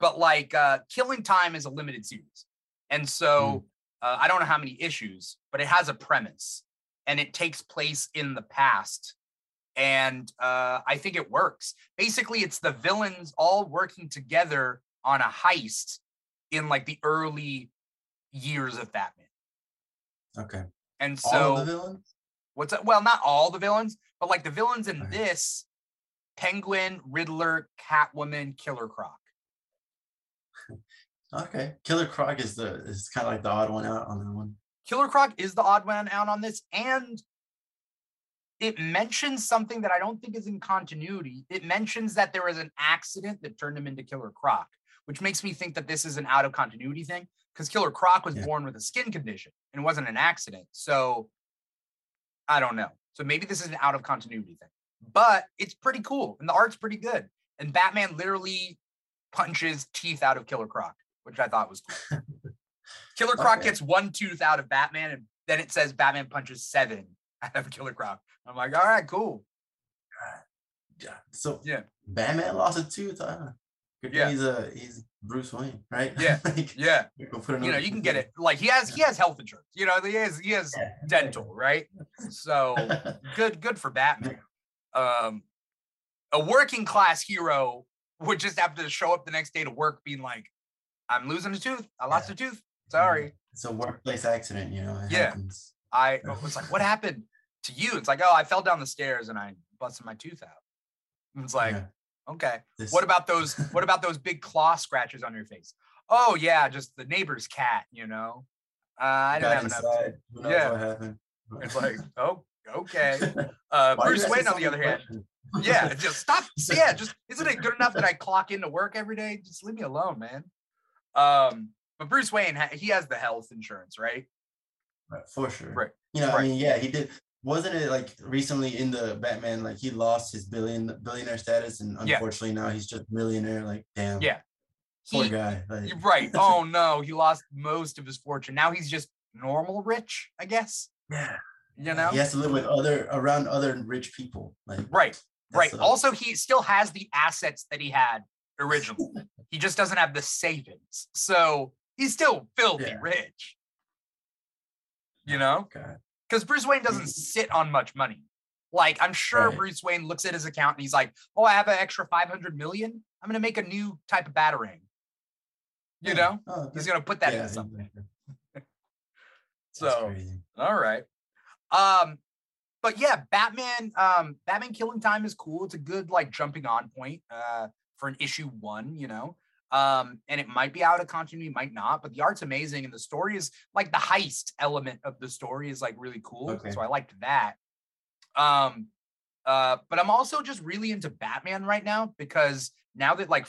But like uh Killing Time is a limited series. And so uh, I don't know how many issues, but it has a premise and it takes place in the past and uh, I think it works. Basically, it's the villains all working together on a heist in like the early years of Batman. Okay. And so, of the villains. what's that? Well, not all the villains, but like the villains in Okay. this Penguin, Riddler, Catwoman, Killer Croc. Okay. Killer Croc is the is kind of like the odd one out on that one. Killer Croc is the odd one out on this, and it mentions something that I don't think is in continuity. It mentions that there was an accident that turned him into Killer Croc, which makes me think that this is an out of continuity thing because Killer Croc was Yeah. born with a skin condition and it wasn't an accident. So I don't know. So maybe this is an out of continuity thing, but it's pretty cool and the art's pretty good. And Batman literally punches teeth out of Killer Croc, which I thought was cool. Killer Croc Okay. gets one tooth out of Batman, and then it says Batman punches seven out of Killer Croc. I'm like, all right, cool. Yeah. So Yeah. Batman lost a tooth. Uh, good Yeah. he's a he's Bruce Wayne, right? Yeah. like, Yeah, put you know, you can get it. Like he has, he has health insurance. You know, he has, he has Yeah. dental, right? So good, good for Batman. Um, a working class hero would just have to show up the next day to work, being like, "I'm losing a tooth. I lost Yeah. a tooth. Sorry." It's a workplace accident, you know. It Yeah. happens. I was like, "What happened to you?" It's like, "Oh, I fell down the stairs and I busted my tooth out." And It's like, Yeah. Okay. This- What about those? What about those big claw scratches on your face? Oh yeah, just the neighbor's cat. You know, uh, I don't have enough. inside. Yeah. It's like, oh, okay. Uh, Why are you Bruce Wayne, on the other hand, yeah, just stop. Yeah, just isn't it good enough that I clock into work every day? Just leave me alone, man. Um, but Bruce Wayne, he has the health insurance, right? Right, for sure. Right, You know, right. I mean, yeah, he did. Wasn't it like recently in the Batman, like he lost his billion billionaire status, and Yeah. unfortunately now he's just millionaire. Like, damn, Yeah. poor He, guy. Like, you're right. Oh no, he lost most of his fortune. Now he's just normal rich, I guess. yeah, You know, he has to live with other around other rich people. Like, right, right. sucks. Also, he still has the assets that he had originally. he just doesn't have the savings, so he's still filthy Yeah. rich. You know, God. Because Bruce Wayne doesn't sit on much money. Like I'm sure Right. Bruce Wayne looks at his account and he's like, "Oh, I have an extra 500 million. I'm gonna make a new type of batarang." You know, Oh, he's gonna put that yeah, into something. So, all right. Um, but yeah, Batman. Um, Batman Killing Time is cool. It's a good like jumping on point. Uh, for an issue one, you know. Um, and it might be out of continuity, might not, but the art's amazing, and the story is like the heist element of the story is like really cool. Okay. So I liked that. Um, uh, but I'm also just really into Batman right now because now that like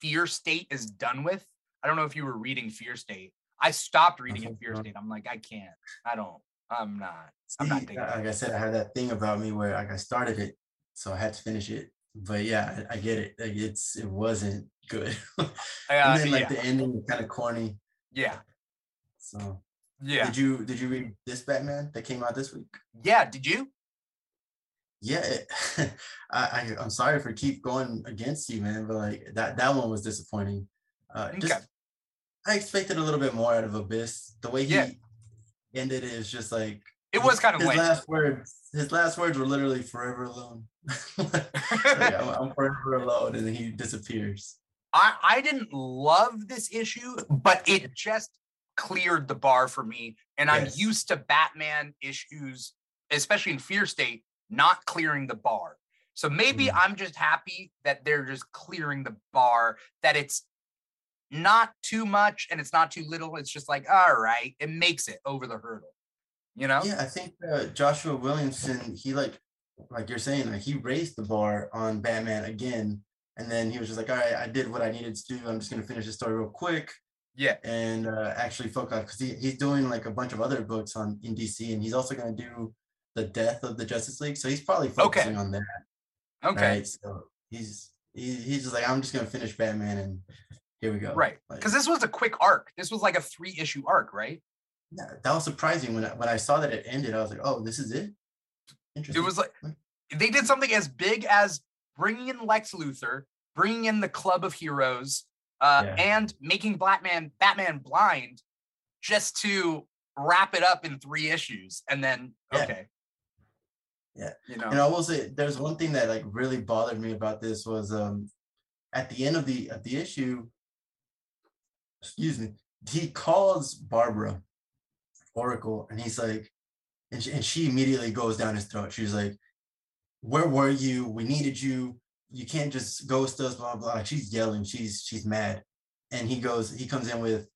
Fear State is done with, I don't know if you were reading Fear State. I stopped reading in Fear State. I'm like, I can't. I don't. I'm not. I'm not See, like I said, I had that thing about me where like I started it, so I had to finish it. But yeah, I, I get it. Like it's it wasn't good. Uh, and then like yeah, the ending was kind of corny. yeah, So yeah, did you did you read this Batman that came out this week? yeah. Did you? Yeah, it, I, I I'm sorry for keep going against you, man, but like that that one was disappointing. Uh, just Okay. I expected a little bit more out of Abyss. The way he Yeah. ended it is just like It was kind of his lame. last words. His last words were literally "forever alone." Like, I'm, I'm forever alone, and then he disappears. I, I didn't love this issue, but it just cleared the bar for me. And I'm used to Batman issues, especially in Fear State, not clearing the bar. So maybe Mm. I'm just happy that they're just clearing the bar, that it's not too much and it's not too little. It's just like, all right, it makes it over the hurdle. You know? Yeah, I think uh, Joshua Williamson, he like, like you're saying, like he raised the bar on Batman again, and then he was just like, all right, I did what I needed to do. I'm just gonna finish the story real quick Yeah. and uh, actually focus because he, he's doing like a bunch of other books on in DC, and he's also gonna do the death of the Justice League. So he's probably focusing on that. Okay. Right. So he's he, he's just like, I'm just gonna finish Batman, and here we go. Right. Like, Because this was a quick arc. This was like a three issue arc, right? Yeah, that was surprising when I, when I saw that it ended. I was like, oh, this is it. It was like they did something as big as bringing in Lex Luthor, bringing in the Club of Heroes, uh, Yeah. and making Batman Batman blind, just to wrap it up in three issues, and then Yeah. okay, Yeah. you know, And I will say there's one thing that like really bothered me about this was um at the end of the of the issue, excuse me, he calls Barbara Oracle and he's like, and she, and she immediately goes down his throat. She's like, Where were you? We needed you. You can't just ghost us, blah blah. She's yelling, she's she's mad. And he goes, he comes in with,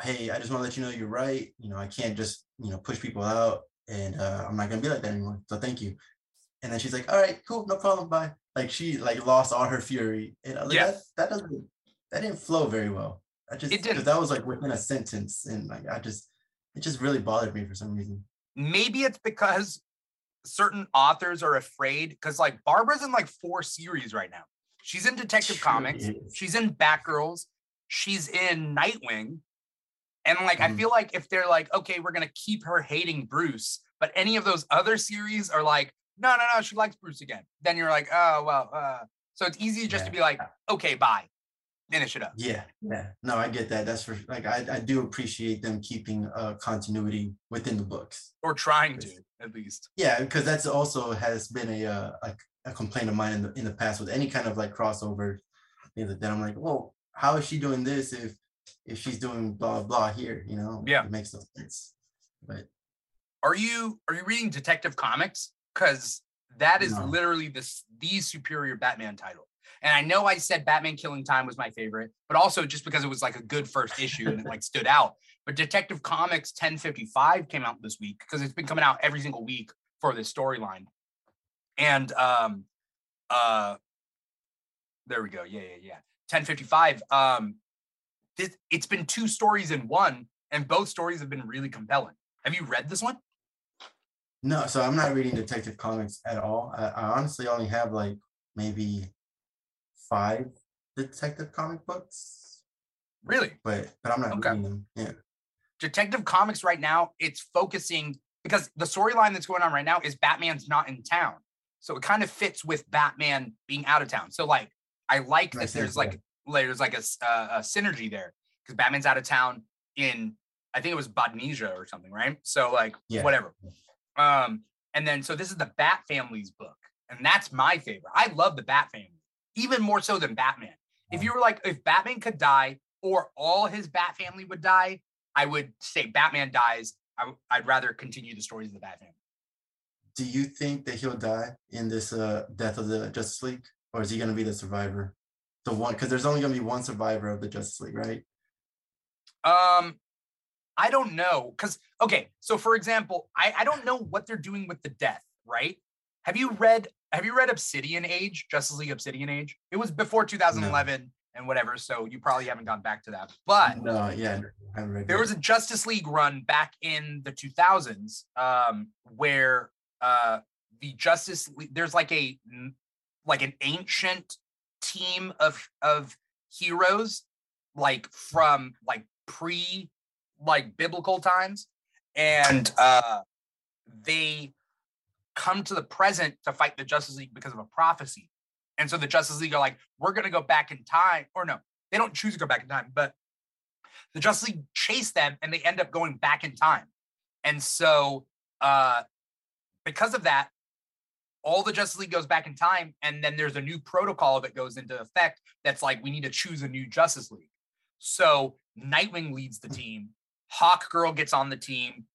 Hey, I just want to let you know you're right. You know, I can't just, you know, push people out and uh, I'm not gonna be like that anymore. So thank you. And then she's like, "All right, cool, no problem, bye." Like she like lost all her fury, and like, Yeah. that that doesn't that didn't flow very well. I just It didn't. that was like within a sentence, and like I just it just really bothered me for some reason. maybe it's because certain authors are afraid because like Barbara's in like four series right now. She's in Detective She Comics. is. She's in Batgirls. She's in Nightwing. And like, I Mhm. feel like if they're like, okay, we're going to keep her hating Bruce, but any of those other series are like, no, no, no, she likes Bruce again. Then you're like, oh, well, uh, so it's easy just to be like, okay, bye, finish it up. Yeah, yeah. No, I get that. That's for like I, I do appreciate them keeping uh continuity within the books. Or trying to, at least. Yeah, because that's also has been a uh, a, a complaint of mine in the in the past with any kind of like crossover things like that. I'm like, well, how is she doing this if if she's doing blah blah here? You know, Yeah. it makes no sense. But Are you are you reading Detective Comics? Because that is No. literally this the superior Batman title. And I know I said Batman Killing Time was my favorite, but also just because it was like a good first issue and it like stood out. But Detective Comics 1055 came out this week because it's been coming out every single week for this storyline. And um uh there we go. Yeah, yeah, yeah. 1055. Um this, it's been two stories in one, and both stories have been really compelling. Have you read this one? no, so I'm not reading Detective Comics at all. I, I honestly only have like maybe five Detective Comic books, Really? but but I'm not Okay. reading them. Yeah. Detective Comics right now, it's focusing because the storyline that's going on right now is Batman's not in town. So it kind of fits with Batman being out of town. So like I like that there's like there's like a, uh, a synergy there because Batman's out of town in I think it was Bodnesia or something, right? So like Yeah. whatever. Um and then so this is the Bat Family's book and that's my favorite. I love the Bat Family even more so than Batman. If you were like if Batman could die or all his Bat Family would die, I would say Batman dies. I, w- I'd rather continue the stories of the Bat family. Do you think that he'll die in this uh death of the Justice League, or is he going to be the survivor? The one because there's only going to be one survivor of the Justice League, right? Um, I don't know because okay. So for example, I I don't know what they're doing with the death. Right? Have you read Have you read Obsidian Age, Justice League Obsidian Age? It was before 2011, and whatever. So you probably haven't gone back to that. But no, yeah, I haven't read there was a Justice League run back in the 2000s um, where uh, the Justice League, there's like a like an ancient team of of heroes like from like pre like biblical times and uh they come to the present to fight the Justice League because of a prophecy. And so the Justice League are like, we're going to go back in time. Or no, they don't choose to go back in time, but the Justice League chase them and they end up going back in time. And so uh because of that, all the Justice League goes back in time, and then there's a new protocol that goes into effect that's like we need to choose a new Justice League. So Nightwing leads the team, Hawk Girl gets on the team,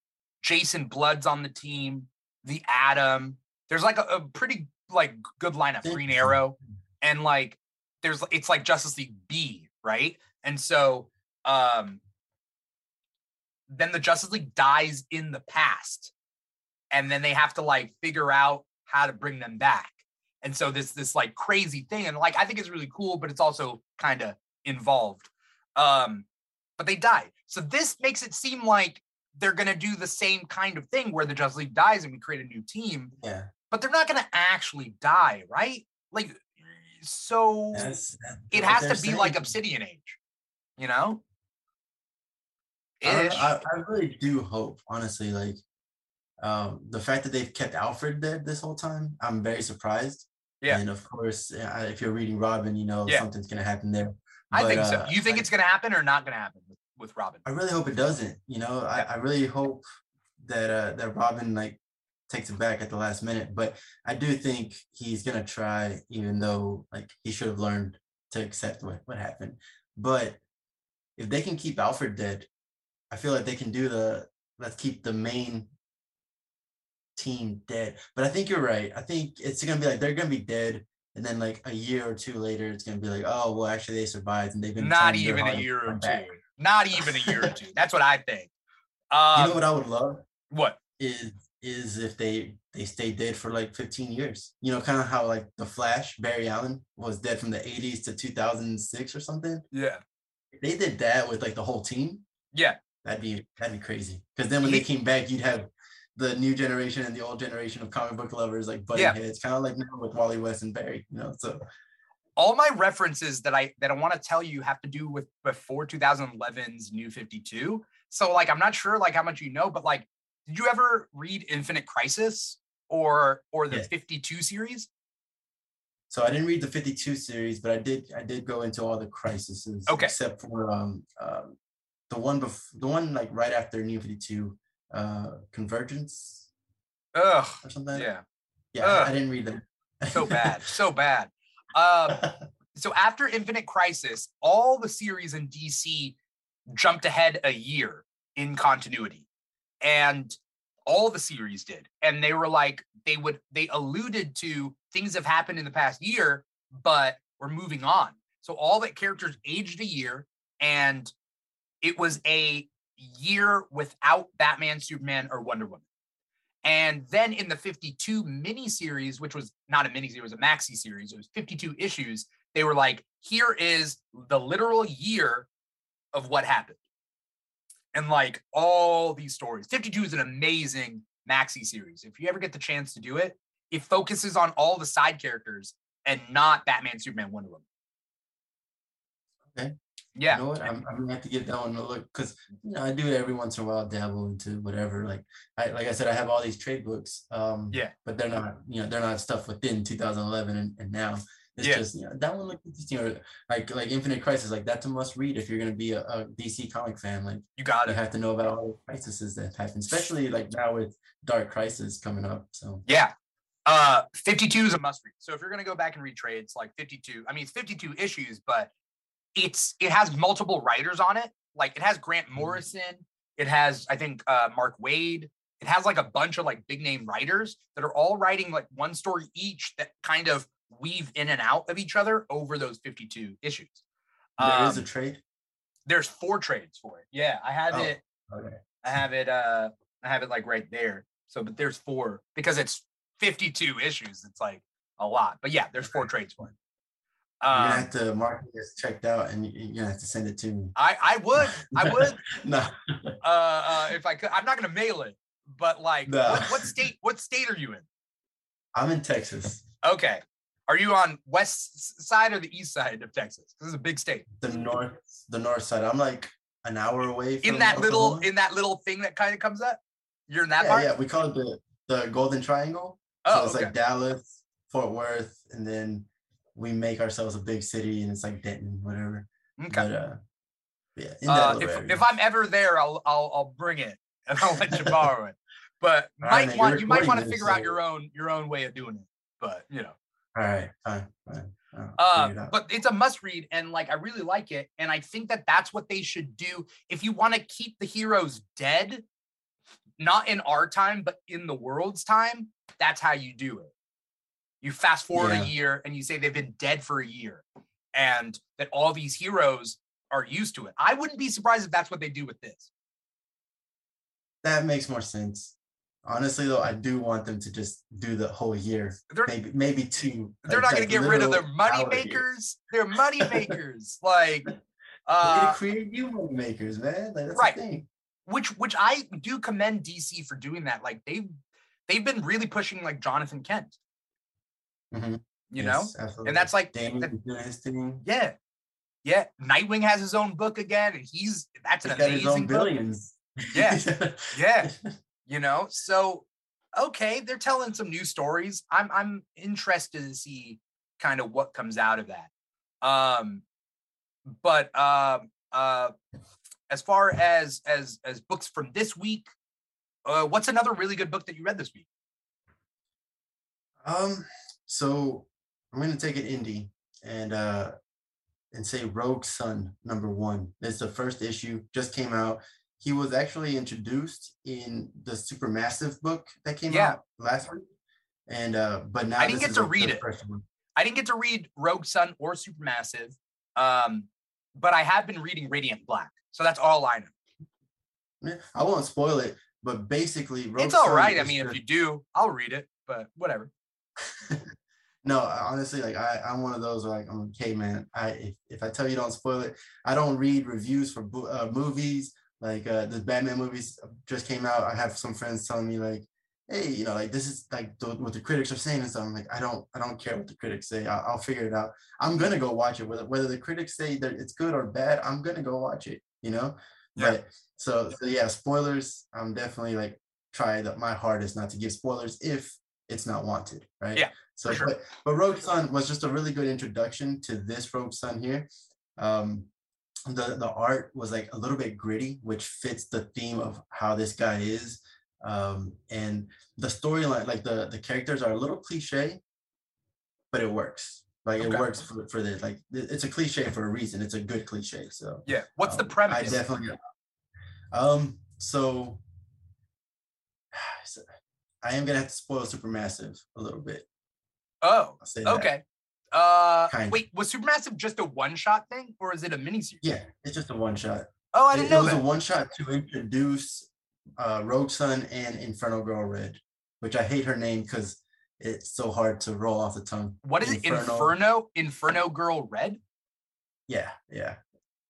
Jason Blood's on the team, the Atom. There's like a, a pretty like good lineup, Green Arrow, and like there's it's like Justice League B, right? And so um then the Justice League dies in the past. And then they have to like figure out how to bring them back. And so this this like crazy thing. And like I think it's really cool, but it's also kind of involved. Um, but they die. So this makes it seem like they're gonna do the same kind of thing where the Justice League dies and we create a new team, yeah. but they're not gonna actually die, right? Like so That's, that's it has to be like. Obsidian Age, you know? I, I, I really do hope, honestly, like um, the fact that they've kept Alfred dead this whole time, I'm very surprised. Yeah. And of course, uh, if you're reading Robin, you know Yeah. something's gonna happen there. I think so. uh, You think I- it's gonna happen or not gonna happen with, Robin? I really hope it doesn't. You know, I, I really hope that uh, that Robin like takes it back at the last minute. But I do think he's gonna try, even though like he should have learned to accept what, what happened. But if they can keep Alfred dead, I feel like they can do the let's keep the main team dead. But I think you're right. I think it's gonna be like they're gonna be dead. And then like a year or two later, it's gonna be like, oh well, actually they survived and they've been Not even a year or two. back. Not even a year or two. That's what I think. Um, You know what I would love? what? is is if they they stay dead for like 15 years. You know, kind of how like the Flash, Barry Allen was dead from the 80s to 2006 or something. Yeah. If they did that with like the whole team, Yeah. that'd be that'd be crazy. Because then when they came back, you'd have the new generation and the old generation of comic book lovers like butting Yeah. heads, kind of like now with Wally West and Barry. You know, so All my references that I that I want to tell you have to do with before 2011's New 52. So like I'm not sure like how much you know, but like did you ever read Infinite Crisis or or the Yes. 52 series? so I didn't read the 52 series, but I did I did go into all the crises Okay. except for um, um the one bef- the one like right after New 52 uh Convergence Ugh. or something. Yeah. Yeah, I- Ugh. I didn't read them. So bad. so bad. Um so after Infinite Crisis, all the series in DC jumped ahead a year in continuity. And all the series did. And they were like, they would, they alluded to things have happened in the past year, but we're moving on. So all that characters aged a year and it was a year without Batman, Superman, or Wonder Woman. And then in the 52 miniseries, which was not a miniseries, it was a maxi series, it was 52 issues. They were like, here is the literal year of what happened. And like all these stories. 52 is an amazing maxi series. If you ever get the chance to do it, it focuses on all the side characters and not Batman, Superman, Wonder Woman. Okay. Yeah. You know what? I'm, I'm gonna have to give that one a look because you know I do it every once in a while, dabble into whatever. Like I like I said, I have all these trade books. Um, Yeah. But they're not, you know, they're not stuff within 2011 and, and now. It's Yeah. just you know that one look you know like like Infinite Crisis like that's a must read if you're gonna be a, a DC comic fan like You got you have to know about all the crises that happen especially like now with Dark Crisis coming up so Yeah. Uh 52 is a must read. So if you're gonna go back and read trades, like 52, I mean it's 52 issues, but it's it has multiple writers on it. Like it has Grant Morrison, it has, I think, uh Mark Waid, it has like a bunch of like big name writers that are all writing like one story each that kind of weave in and out of each other over those 52 issues. there is Um, a trade there's four trades for it. Yeah, I have Oh. it. okay I have it uh I have it like right there. So but there's four because it's 52 issues. It's like a lot. But yeah, there's four trades for it. You're gonna Um, have to mark it as checked out, and you- you're gonna have to send it to me. I I would I would no, uh, uh if I could. I'm not gonna mail it, but like, No. what, what state? What state are you in? I'm in Texas, Okay, are you on west side or the east side of Texas? This is a big state. the north, the north side. I'm like an hour away from In that little in that little thing that kind of comes up. You're in that yeah, part. yeah, we call it the the Golden Triangle. So Oh, it's okay. like Dallas, Fort Worth, and then we make ourselves a big city, and it's like Denton, whatever. okay. But uh, yeah, Uh, if if I'm ever there, I'll I'll I'll bring it and I'll let you borrow it. But might man, want you're might want to figure out your own your own way of doing it. But you know. all right, fine, fine. Uh, it but it's a must read, and like I really like it, and I think that that's what they should do if you want to keep the heroes dead, not in our time, but in the world's time. That's how you do it. You fast forward Yeah. a year, and you say they've been dead for a year, and that all these heroes are used to it. I wouldn't be surprised if that's what they do with this. that makes more sense. Honestly, though, I do want them to just do the whole year, They're maybe maybe two. they're like- not going like to get rid of their money makers. They're money makers, like. Uh, create new money makers, man. Like that's Right. the thing. which which I do commend DC for doing that. Like they've they've been really pushing like Jonathan Kent. Mhm. You know, absolutely. and that's like Damian that- doing his thing. yeah, yeah. Nightwing has his own book again, and he's that's an He's got his amazing own book. billions. Yeah. Yeah, you know. So okay, they're telling some new stories. I'm I'm interested to see kind of what comes out of that. Um, but um uh, as far as as as books from this week, uh, what's another really good book that you read this week? Um, so I'm gonna take an indie and uh and say Rogue Sun number one. It's the first issue, just came out. He was actually introduced in the Supermassive book that came Yeah. out last week. And uh but now I didn't get to like, read it. I didn't get to read Rogue Sun or Supermassive, um, but I have been reading Radiant Black, so that's all I know. I won't spoil it, but basically Rogue it's all Sun right. I mean, if you do, I'll read it, but whatever. no, honestly, like I, I'm one of those like I'm okay, man. I if, if I tell you don't spoil it, I don't read reviews for uh, movies. Like uh, the Batman movies just came out. I have some friends telling me like, hey, you know, like this is like the, what the critics are saying and stuff. I'm like, I don't, I don't care what the critics say. I'll, I'll figure it out. I'm gonna go watch it. Whether whether the critics say that it's good or bad, I'm gonna go watch it. You know. Yeah. But so so yeah, spoilers. I'm definitely like try the, my hardest not to give spoilers if it's not wanted, right? Yeah, So, sure. but, but Rogue Sun was just a really good introduction to this Rogue Sun here. Um, the the art was like a little bit gritty, which fits the theme of how this guy is. Um, and the storyline, like the the characters are a little cliche, but it works. Like Okay. it works for, for this. Like it's a cliche for a reason. It's a good cliche. So Yeah. What's the um, premise? I definitely. Um. So, so I am gonna have to spoil Supermassive a little bit. Oh, I'll that. okay. Uh, Kind. wait, was Supermassive just a one shot thing, or is it a miniseries? Yeah, it's just a one shot. Oh, I didn't it know It was a one shot to introduce uh, Rogue Sun and Inferno Girl Red, which I hate her name because it's so hard to roll off the tongue. What is it? Inferno. Inferno? Inferno Girl Red? Yeah, yeah.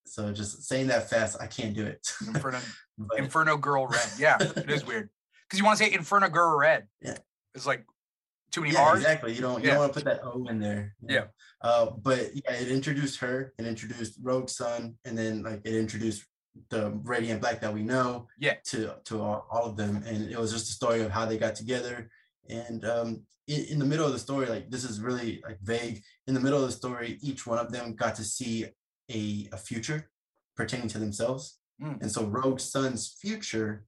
So just saying that fast, I can't do it. Inferno, But- Inferno Girl Red. Yeah, it is weird. Because you want to say Inferno Girl Red. Yeah. It's like too many yeah, R's. exactly. You don't you Yeah. don't want to put that O in there. you Yeah. Uh, but yeah, it introduced her, it introduced Rogue Sun, and then like it introduced the Radiant Black that we know. Yeah. To to all, all of them, and it was just a story of how they got together. And um, in, in the middle of the story, like this is really like vague. In the middle of the story, each one of them got to see a a future pertaining to themselves. Mm. And so Rogue Sun's future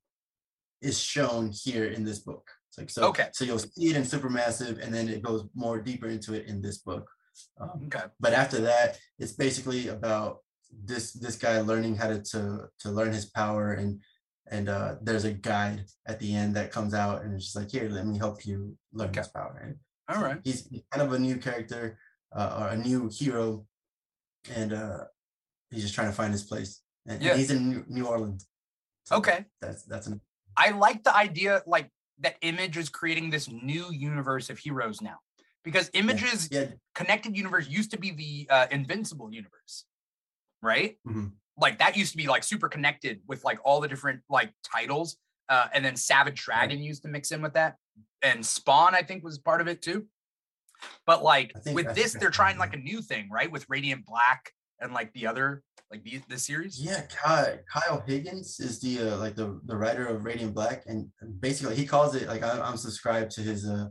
is shown here in this book. It's like so. Okay. So you'll see it in Supermassive, and then it goes more deeper into it in this book. Um, Okay. but after that, it's basically about this this guy learning how to to, to learn his power, and and uh, there's a guide at the end that comes out, and it's just like, here, let me help you learn Okay. this power. And All right. he's kind of a new character, uh, or a new hero, and uh, he's just trying to find his place. And, and Yeah. he's in New, New Orleans. So Okay. That's that's an I like the idea, like that Image is creating this new universe of heroes now. because images Yeah. connected universe used to be the uh, invincible universe right? Mhm. like that used to be like super connected with like all the different like titles uh, and then savage dragon used to mix in with that. And spawn i think was part of it too. But like think- with I this they're trying like a new thing right? With radiant black and like the other like the, the series Yeah, Kyle, Kyle Higgins is the uh, like the the writer of Radiant Black, and basically he calls it like I, I'm subscribed to his uh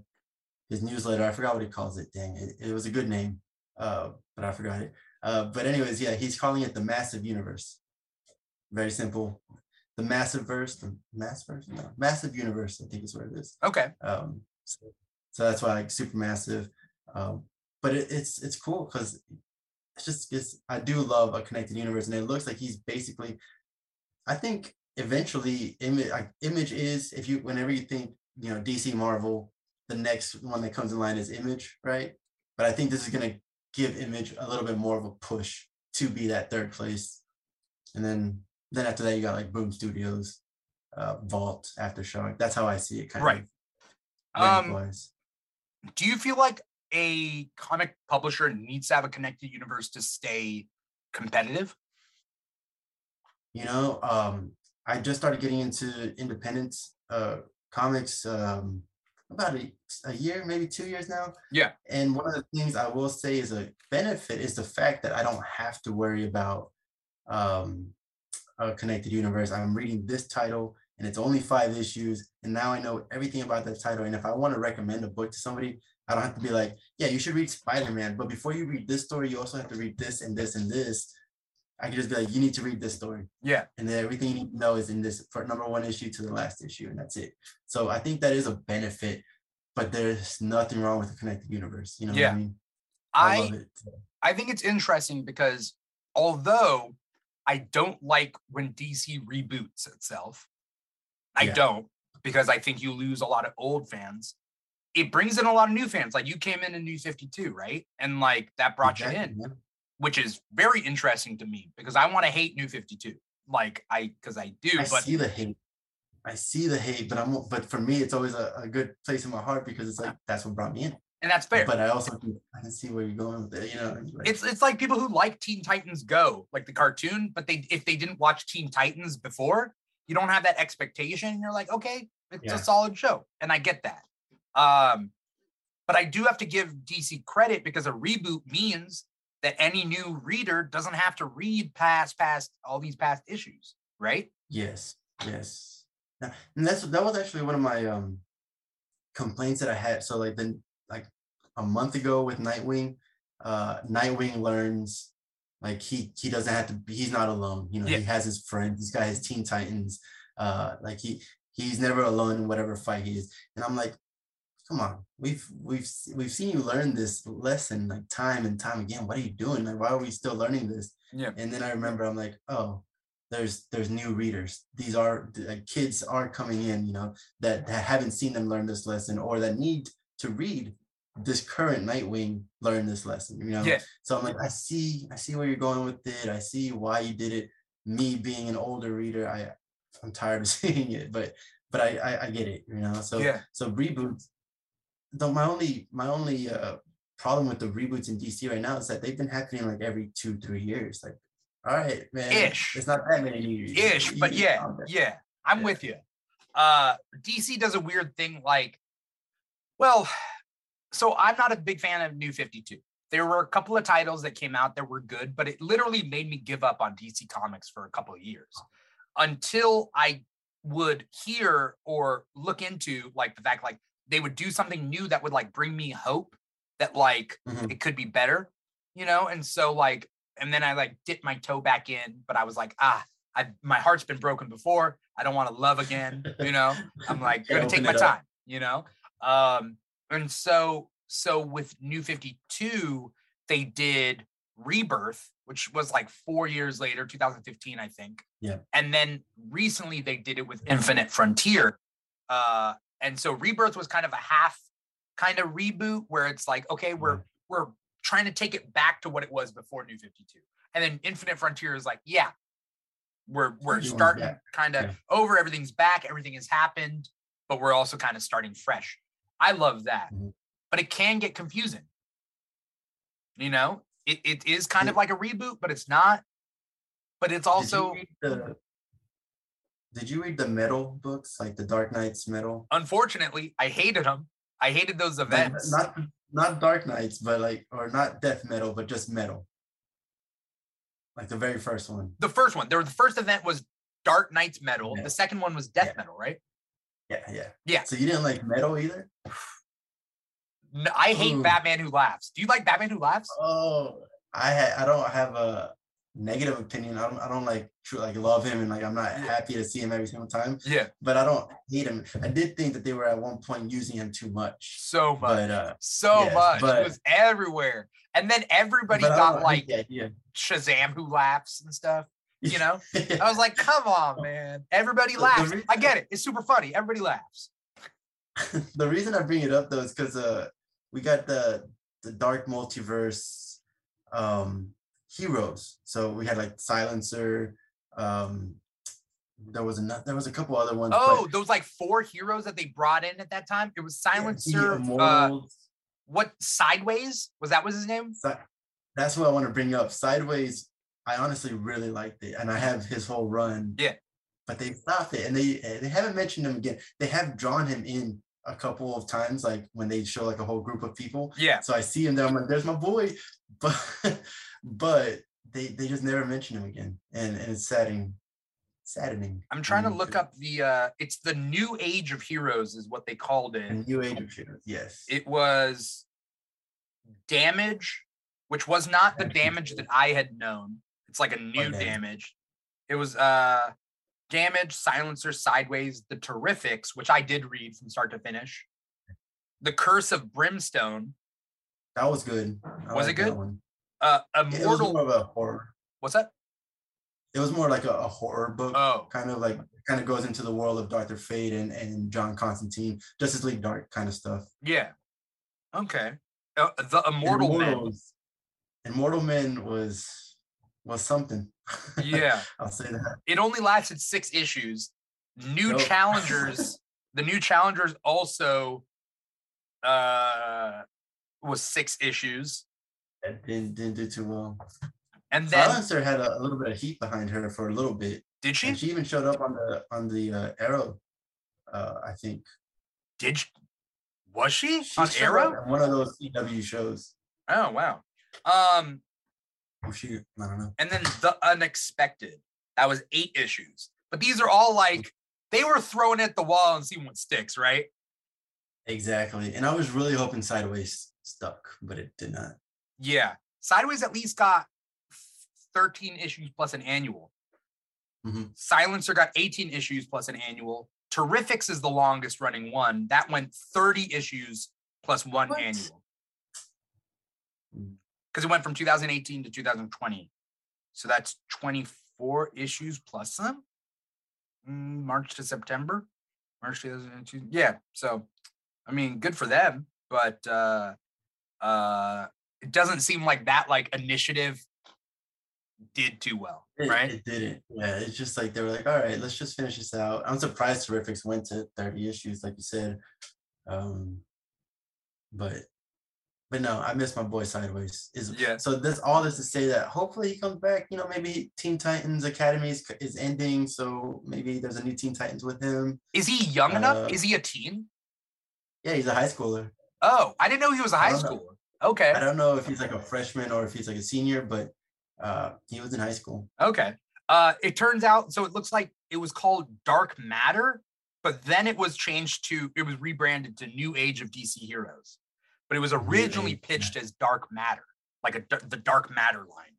his newsletter. I forgot what he calls it. Dang, it, it was a good name, uh, but I forgot it. Uh, but anyways, yeah, he's calling it the massive universe. Very simple, the massive verse, the mass verse, no, massive universe. I think is what it is. okay Um, so, so that's why like super massive. Um, but it, it's it's cool because it's just it's I do love a connected universe, and it looks like he's basically. I think eventually, image like image is if you whenever you think you know DC Marvel, the next one that comes in line is Image, right? But I think this is gonna give Image a little bit more of a push to be that third place, and then then after that you got like Boom Studios, uh, Vault, Aftershock. That's how I see it, kind Right. of. Um, do you feel like a comic publisher needs to have a connected universe to stay competitive You know, um, I just started getting into independent uh, comics um, about a, a year, maybe two years now. Yeah. And one of the things I will say is a benefit is the fact that I don't have to worry about um, a connected universe. I'm reading this title and it's only five issues. And now I know everything about that title. And if I want to recommend a book to somebody, I don't have to be like, yeah, you should read Spider Man. But before you read this story, you also have to read this and this and this. I can just be like, you need to read this story yeah and then everything you need to know is in this for number one issue to the last issue, and that's it. So I think that is a benefit, but there's nothing wrong with the connected universe. You know Yeah. what I mean? i love it. I think it's interesting because although I don't like when DC reboots itself, I Yeah. don't because I think you lose a lot of old fans. It brings in a lot of new fans. Like you came in in New 52, right? And like that brought you in, yeah. which is very interesting to me because I want to hate New 52. Like I because I do, I but see the hate. I see the hate, but I'm but for me, it's always a, a good place in my heart because it's like that's what brought me in. and that's fair. But I also I can see where you're going with it. You know, like, it's it's like people who like Teen Titans Go, like the cartoon, but they if they didn't watch Teen Titans before, you don't have that expectation. You're like, okay, it's Yeah. a solid show, and I get that. Um, but I do have to give DC credit because a reboot means that any new reader doesn't have to read past past all these past issues, right? Yes, yes. And that's that was actually one of my um complaints that I had. So like then like a month ago with Nightwing, uh Nightwing learns like he he doesn't have to be he's not alone. You know, Yeah. he has his friends, he's got his Teen Titans. Uh like he he's never alone in whatever fight he is. And I'm like, come on, we've we've we've seen you learn this lesson like time and time again. What are you doing? Like why are we still learning this? Yeah. And then I remember I'm like, oh, there's there's new readers. These are like, kids are coming in, you know, that, that haven't seen them learn this lesson or that need to read this current Nightwing learn this lesson. You know, Yeah. so I'm like, I see, I see where you're going with it. I see why you did it. Me being an older reader, I I'm tired of seeing it, but but I I, I get it, you know. So Yeah. so reboots. Though my only my only uh problem with the reboots in DC right now is that they've been happening like every two, three years. Like, all right, man. Ish. It's not that many years. Ish, but yeah, yeah, I'm Yeah. with you. Uh DC does a weird thing like, well, so I'm not a big fan of New 52. There were a couple of titles that came out that were good, but it literally made me give up on DC Comics for a couple of years until I would hear or look into like the fact like they would do something new that would like bring me hope that like Mhm. it could be better, you know? And so like, and then I like dipped my toe back in, but I was like, ah, I my heart's been broken before. I don't want to love again, you know? I'm like, gonna take my time, you know? Um, and so so with New 52, they did Rebirth, which was like four years later, 2015, I think. Yeah. And then recently they did it with Infinite Frontier. Uh, and so Rebirth was kind of a half kind of reboot where it's like, okay, we're we're trying to take it back to what it was before New 52. And then Infinite Frontier is like, yeah, we're we're Everyone's starting back. kind of Yeah. over, everything's back, everything has happened, but we're also kind of starting fresh. I love that. Mhm. but it can get confusing. You know, it, it is kind of like a reboot, but it's not. But it's also Did you read the, did you read the metal books, like the Dark Knights metal? unfortunately, I hated them. I hated those events. not not Dark Knights, but like or not death metal, but just metal. Like the very first one. the first one, there the first event was Dark Knights Metal. Yeah. The second one was Death Yeah. Metal, right? Yeah, yeah. Yeah. So you didn't like metal either? No, I hate Ooh. Batman Who Laughs. Do you like Batman Who Laughs? Oh, I ha- I don't have a negative opinion. I don't I don't like true like love him and like I'm not happy to see him every single time. Yeah, But I don't hate him. I did think that they were at one point using him too much. so much, But uh so yes, much. but- it was everywhere, and then everybody got like the idea. Shazam Who Laughs and stuff. You know, I was like, come on, man. Everybody laughs. I get it. It's super funny. Everybody laughs. the reason I bring it up though is because uh we got the the dark multiverse um heroes. So we had like Silencer, um there was another there was a couple other ones. but Oh, those like four heroes that they brought in at that time. It was yeah, Silencer. Uh, what Sideways was that? Was his name? Si- that's what I want to bring up. Sideways, I honestly really liked it, and I have his whole run. Yeah. But they stopped it, and they eh, they haven't mentioned him again. They have drawn him in a couple of times, like when they show like a whole group of people. Yeah. So I see him there. I'm like, "There's my boy," but but they they just never mention him again, and and it's saddening, saddening. I'm trying to look up the uh it's the new age of heroes is what they called it. new age of heroes. Yes. It was damage, which was not the Damage that I had known. It's like a new damage? damage. It was uh damage, silencer, sideways, the terrifics, which I did read from start to finish. The curse of brimstone, That was good. I Was it liked that good? Uh It was immortal. more of a horror. What's that? It was more like a, a horror book. Oh, kind of like kind of goes into the world of Doctor Fate and, and John Constantine, Justice League Dark kind of stuff. yeah. Okay. Uh, the immortal men. Immortal Men was was something. Yeah. I'll say that. it only lasted six issues. New Nope. challengers, the new challengers also uh was six issues. Didn't didn't do too well. And then Silencer had a, a little bit of heat behind her for a little bit, did she and she even showed up on the on the uh, Arrow. Uh, I think did she, was she, she on Arrow? in one of those CW shows. Oh wow. Um Oh shoot, I don't know. and then the unexpected. That was eight issues. But these are all like they were throwing at the wall and seeing what sticks, right? Exactly, and I was really hoping Sideways stuck, but it did not. Yeah. Sideways at least got 13 issues plus an annual. Mhm. Silencer got 18 issues plus an annual. Terrifics is the longest running one. That went 30 issues plus one What? annual. Mm. Because it went from 2018 to 2020. So that's 24 issues plus some. Mm, March to September. March 2022. Yeah. So I mean, good for them, but uh uh it doesn't seem like that like initiative did too well, It, right? it didn't. Yeah, it's just like they were like, all right, let's just finish this out. I'm surprised Terrifics went to 30 issues, like you said. Um, but but no, I miss my boy Sideways. Is Yeah. so this all this to say that hopefully he comes back. You know, maybe Teen Titans Academy is, is ending, so maybe there's a new Teen Titans with him. Is he young enough? Uh, Is he a teen? Yeah, he's a high schooler. Oh, I didn't know he was a high know. Okay. I don't know if he's like a freshman or if he's like a senior, but uh, he was in high school. Okay. Uh, it turns out, so it looks like it was called Dark Matter, but then it was changed to, it was rebranded to New Age of DC Heroes. But it was originally pitched as Dark Matter, like a the Dark Matter line.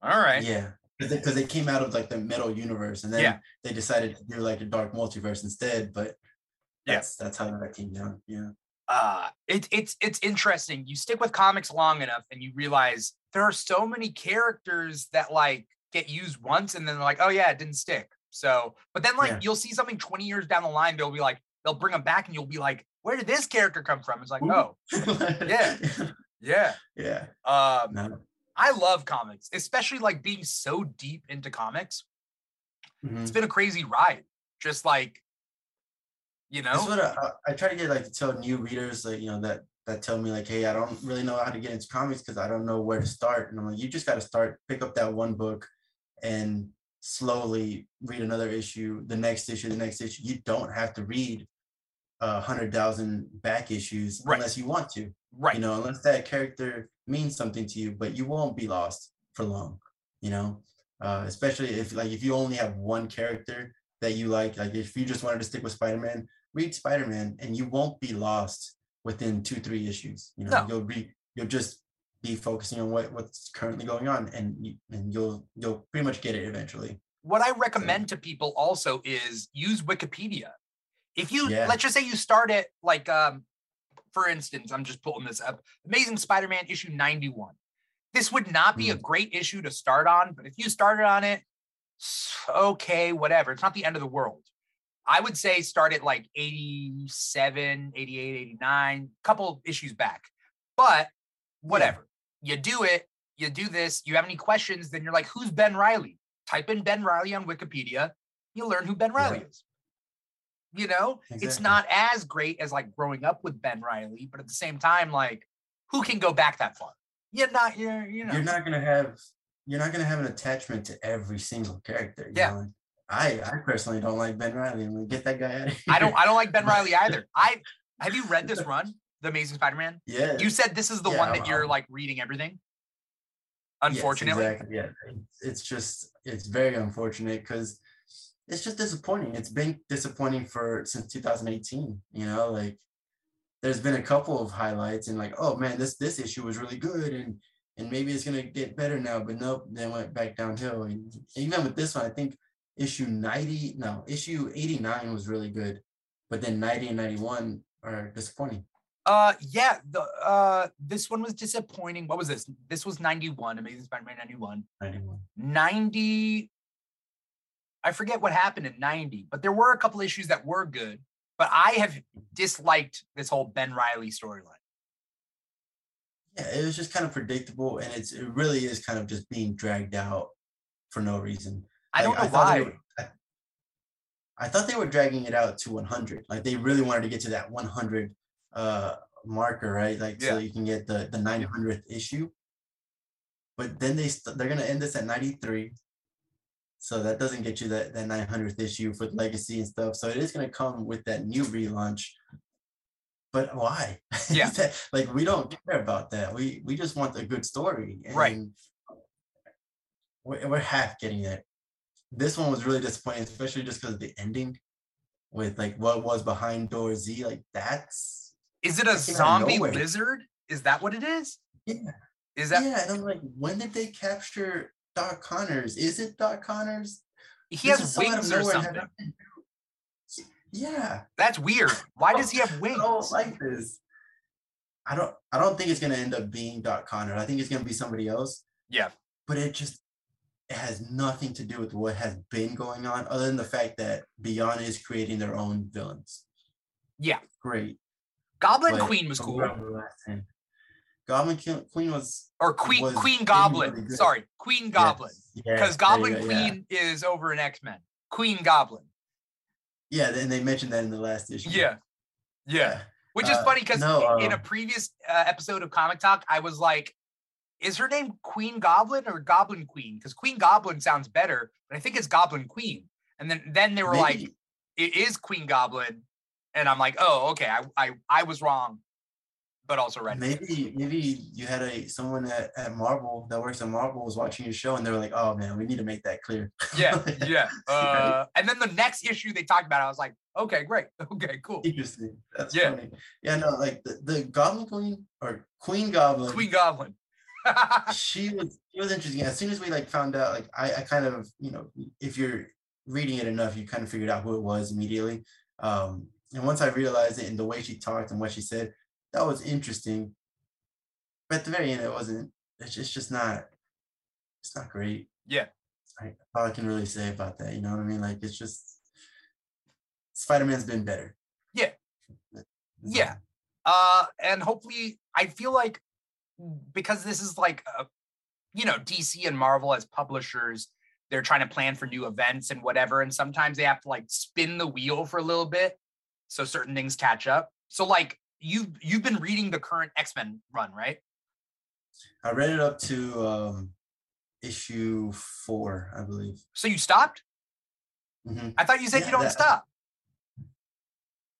All right. Yeah, because they, came out of like the metal universe, and then Yeah. they decided to do like the dark multiverse instead. But Yeah. that's that's how that came down. Yeah, uh it, it's it's interesting you stick with comics long enough and you realize there are so many characters that like get used once and then they're like oh yeah it didn't stick so but then like Yeah. you'll see something 20 years down the line they'll be like they'll bring them back and you'll be like where did this character come from it's like Who? oh Yeah. yeah yeah. um No. i love comics especially like being so deep into comics Mhm. it's been a crazy ride just like you know That's what I, I try to get like to tell new readers like you know that that tell me like, hey, I don't really know how to get into comics because I don't know where to start. And I'm like, you just got to start, pick up that one book, and slowly read another issue, the next issue, the next issue. You don't have to read a hundred thousand back issues Right. unless you want to. Right. You know, unless that character means something to you, but you won't be lost for long. You know, uh, especially if like if you only have one character that you like, like if you just wanted to stick with Spider-Man, read Spider-Man, and you won't be lost within two three issues. You know, No. you'll be you'll just be focusing on what what's currently going on, and you, and you'll you'll pretty much get it eventually. what I recommend to people also is use Wikipedia. If you Yeah. let's just say you start at like um for instance, I'm just pulling this up. Amazing Spider-Man issue 91. This would not be a great issue to start on, but if you started on it, okay, whatever. It's not the end of the world. I would say start at like 87, 88, 89, couple issues back. But whatever. You do it, you do this, you have any questions, then you're like, who's Ben Riley? Type in Ben Riley on Wikipedia, you learn who Ben Riley is. You know, it's not as great as like growing up with Ben Riley, but at the same time, like, who can go back that far? You're not, you're, you know, You're not gonna have you're not gonna have an attachment to every single character. you Yeah. know? I I personally don't like Ben Riley. I'm like, get that guy out of here. I don't, I don't like Ben Riley either. I have you read this run, The Amazing Spider-Man? Yeah. You said this is the Yeah, one I'm- that you're I'm- like reading everything. Yes, Unfortunately, exactly. Yeah. It's- just it's very unfortunate because it's just disappointing. It's been disappointing for since 2018. You know, like there's been a couple of highlights and like, oh man, this this issue was really good and and maybe it's gonna get better now, but nope, then went back downhill. And even with this one, I think issue 90, no, issue 89 was really good, but then 90 and 91 are disappointing. Uh yeah, the uh this one was disappointing. What was this? This was 91, Amazing Spider-Man 91. 91. 90 I forget what happened in 90, but there were a couple issues that were good, but I have disliked this whole Ben Riley storyline. Yeah, it was just kind of predictable, and it's it really is kind of just being dragged out for no reason. I don't Like, know they why. were- I, I thought they were dragging it out to 100. Like they really wanted to get to that 100 uh marker, right? Like Yeah. so you can get the the 900th issue. But then they st- they're gonna end this at 93. So that doesn't get you that, that 900th issue for legacy and stuff. So it is gonna come with that new relaunch. But why? Yeah. like we don't care about that. We we just want a good story. Right. We're, we're half getting it. This one was really disappointing, especially just because of the ending with like what was behind door Z. Like that's Is it a That came out of zombie lizard? Is that what it is? yeah. Is that yeah, and I'm like, when did they capture Doc Connors? Is it Doc Connors? he This has is so out of wings or nowhere and had something? nothing to do- Yeah, That's weird. Why does he have I wings? don't like this. I don't. I don't think it's gonna end up being Doc Connors. I think it's gonna be somebody else. Yeah. But it just it has nothing to do with what has been going on, other than the fact that Beyond is creating their own villains. Yeah. Great. Goblin but Queen was cool. what I last time- Goblin Queen was Or Queen was Queen Goblin. really. Sorry, Queen Goblin. Yes, yeah, Because there you Goblin go, yeah. Queen is over in X-Men. Queen Goblin. Yeah, and they mentioned that in the last issue. Yeah. Yeah. Which is Uh, funny because no, in a um, previous uh, episode of Comic Talk, I was like, is her name Queen Goblin or Goblin Queen? Because Queen Goblin sounds better, but I think it's Goblin Queen. And then then they were like, it is Queen Goblin. And I'm like, oh, okay. I I, I was wrong, but also right. Maybe maybe you had a someone at, at Marvel that works at Marvel was watching your show and they were like, oh man, we need to make that clear. Yeah, yeah. Uh, and then the next issue they talked about, I was like, okay, great. Okay, cool. Interesting. That's Yeah. funny. Yeah, no, like the, the Goblin Queen or Queen Goblin. Queen Goblin. she was she was interesting. As soon as we like found out, like I, I kind of, you know, if you're reading it enough, you kind of figured out who it was immediately. Um, and once I realized it and the way she talked and what she said, that was interesting. But at the very end, it wasn't. It's just, it's just not. It's not great. Yeah. Like, all I can really say about that, you know what I mean? Like it's just Spider-Man's been better. Yeah. Yeah. uh and hopefully i feel like because this is like a, you know dc and marvel as publishers they're trying to plan for new events and whatever and sometimes they have to like spin the wheel for a little bit so certain things catch up so like you've you've been reading the current X-Men run, right? I read it up to um issue four, I believe. So you stopped? Mhm. I thought you said Yeah, you don't that- stop.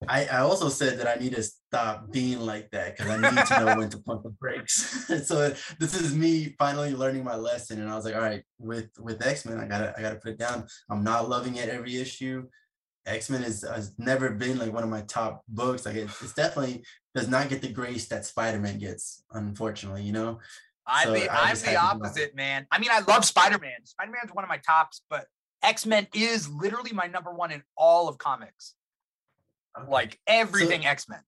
I, I also said that I need to stop being like that because I need to know when to pump the brakes. so this is me finally learning my lesson, and I was like, all right, with with X Men, I gotta I gotta put it down. I'm not loving it every issue. X Men is has never been like one of my top books. Like it, it's definitely does not get the grace that Spider Man gets, unfortunately. You know. I'm So the I I'm the had to do that. opposite, man. I mean, I love Spider-Man. Spider-Man's one of my tops, but X-Men is literally my number one in all of comics. Like everything X-Men.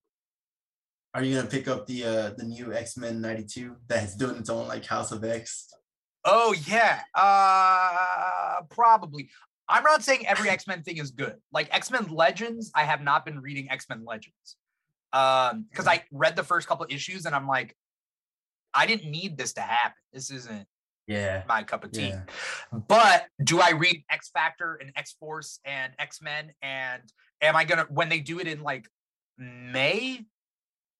Are you gonna pick up the uh the new X Men '92 that's doing its own like House of X? Oh yeah, uh, probably. I'm not saying every X Men thing is good. Like X Men Legends, I have not been reading X Men Legends um, because I read the first couple issues and I'm like, I didn't need this to happen. This isn't Yeah. my cup of tea. Yeah. But do I read X Factor and X Force and X Men? And am I gonna when they do it in like May?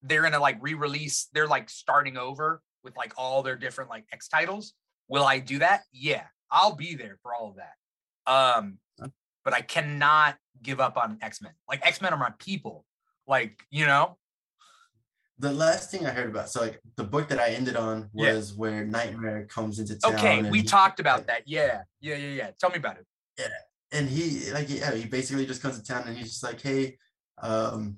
They're gonna like re-release. They're like starting over with like all their different like X titles. Will I do that? Yeah, I'll be there for all of that. Um, but I cannot give up on X Men. Like X Men are my people. Like you know, The last thing I heard about, so like the book that I ended on Yeah. was where Nightmare comes into town. okay, we he- talked about that. Yeah, yeah, yeah, yeah. Tell me about it. And he like yeah, he basically just comes to town and he's just like, hey, um,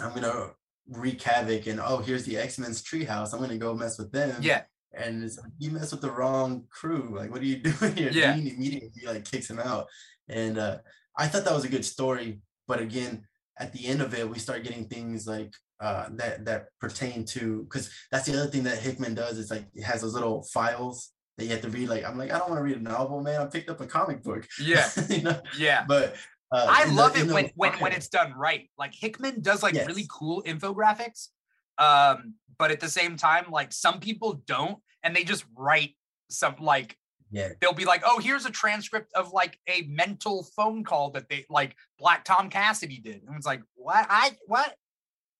I'm gonna wreak havoc and oh here's the X-Men's treehouse. I'm gonna go mess with them. Yeah, And it's like you mess with the wrong crew. Like, what are you doing here? Yeah. Jean immediately like kicks him out. And uh I thought that was a good story, but again, at the end of it, we start getting things like uh that that pertain to because that's the other thing that Hickman does is like it has those little files that you have to read. Like, I'm like, I don't want to read a novel, man. I picked up a comic book. yeah, you know, yeah. but uh, I the- love in it the- when when when it's done right. Like Hickman does like really cool infographics. Um, but at the same time, like some people don't, and they just write some like yeah. they'll be like, oh, here's a transcript of like a mental phone call that they like Black Tom Cassidy did. And it's like, what? I what?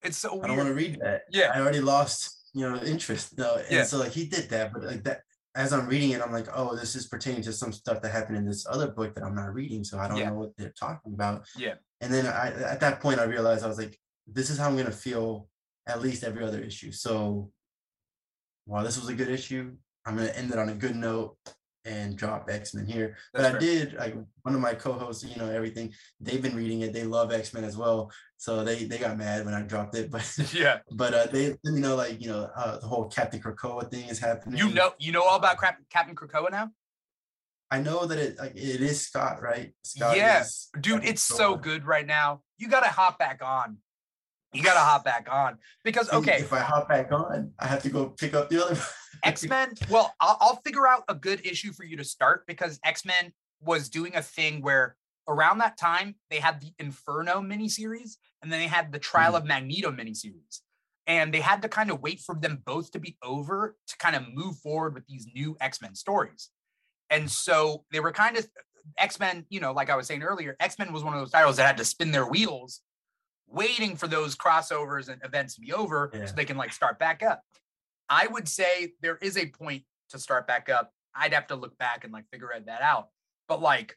It's so I don't want to read that. Yeah. I already lost, you know, interest. No, and Yeah. so like he did that, but like that as I'm reading it, I'm like, oh, this is pertaining to some stuff that happened in this other book that I'm not reading, so I don't Yeah. know what they're talking about. Yeah. And then I at that point I realized I was like, this is how I'm gonna feel at least every other issue. So while this was a good issue, I'm gonna end it on a good note and drop X-Men here. That's but I fair. did like one of my co-hosts, you know, everything, they've been reading it, they love X-Men as well. So they they got mad when I dropped it, but Yeah. but uh, they let me know like you know uh, the whole Captain Krakoa thing is happening. You know, you know all about Crap- Captain Krakoa now? I know that it like it is Scott, right? Scott Yeah, Dude, it's so good right now. You gotta hop back on. You gotta hop back on. Because okay, if I hop back on, I have to go pick up the other. X Men. Well, I'll, I'll figure out a good issue for you to start because X Men was doing a thing where around that time they had the Inferno miniseries and then they had the Trial mm. of Magneto miniseries. And they had to kind of wait for them both to be over to kind of move forward with these new X Men stories. And so they were kind of X Men, you know, like I was saying earlier, X Men was one of those titles that had to spin their wheels waiting for those crossovers and events to be over Yeah. so they can like start back up. I would say there is a point to start back up. I'd have to look back and like figure that out. But like,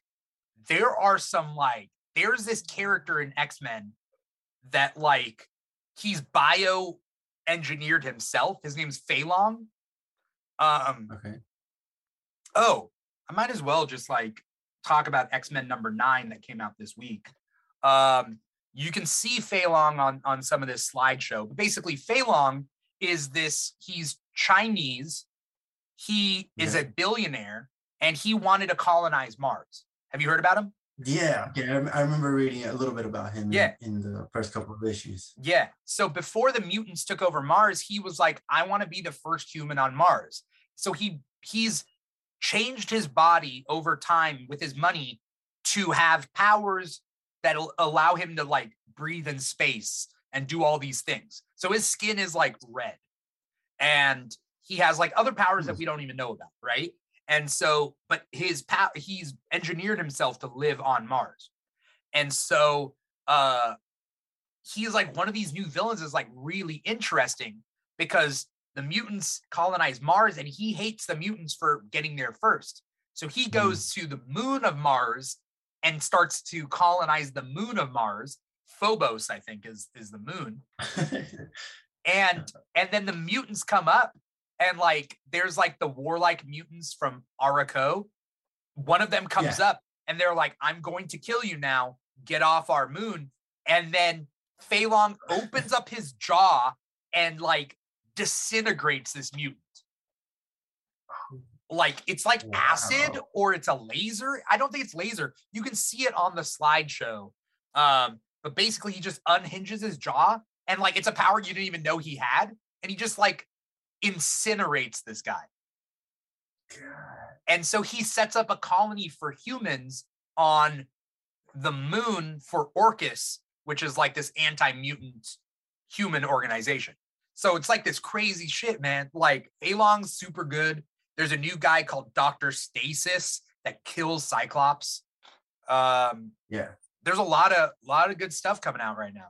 there are some like, there's this character in X Men that like he's bio engineered himself. His name's Feilong. Um, okay. oh, I might as well just like talk about X Men number nine that came out this week. Um, you can see Feilong on on some of this slideshow. But basically, Feilong is this. He's Chinese. He is a billionaire, and he wanted to colonize Mars. Have you heard about him? Yeah, okay. I, remember reading a little bit about him. in- Yeah. In, the first couple of issues. Yeah. So before the mutants took over Mars, he was like, I want to be the first human on Mars. So he he's changed his body over time with his money to have powers that'll allow him to like breathe in space and do all these things. So his skin is like red. And he has like other powers that Hmm. we don't even know about, right? And so, but his power, he's engineered himself to live on Mars. And so uh he's like one of these new villains is like really interesting because the mutants colonize Mars and he hates the mutants for getting there first. So he goes to the moon of Mars and starts to colonize the moon of Mars. Phobos, I think, is is the moon. and and then the mutants come up and like there's like the warlike mutants from Arakko. One of them comes Yeah. up and they're like, I'm going to kill you now. Get off our moon. And then Fei opens up his jaw and like disintegrates this mutant. Like it's like acid or it's a laser. I don't think it's laser. You can see it on the slideshow. Um, but basically he just unhinges his jaw and like it's a power you didn't even know he had, and he just like incinerates this guy. And so he sets up a colony for humans on the moon for Orchis, which is like this anti-mutant human organization. So it's like this crazy shit, man. Like Feilong's super good. There's a new guy called Dr. Stasis that kills Cyclops. Um, yeah. there's a lot of lot of good stuff coming out right now.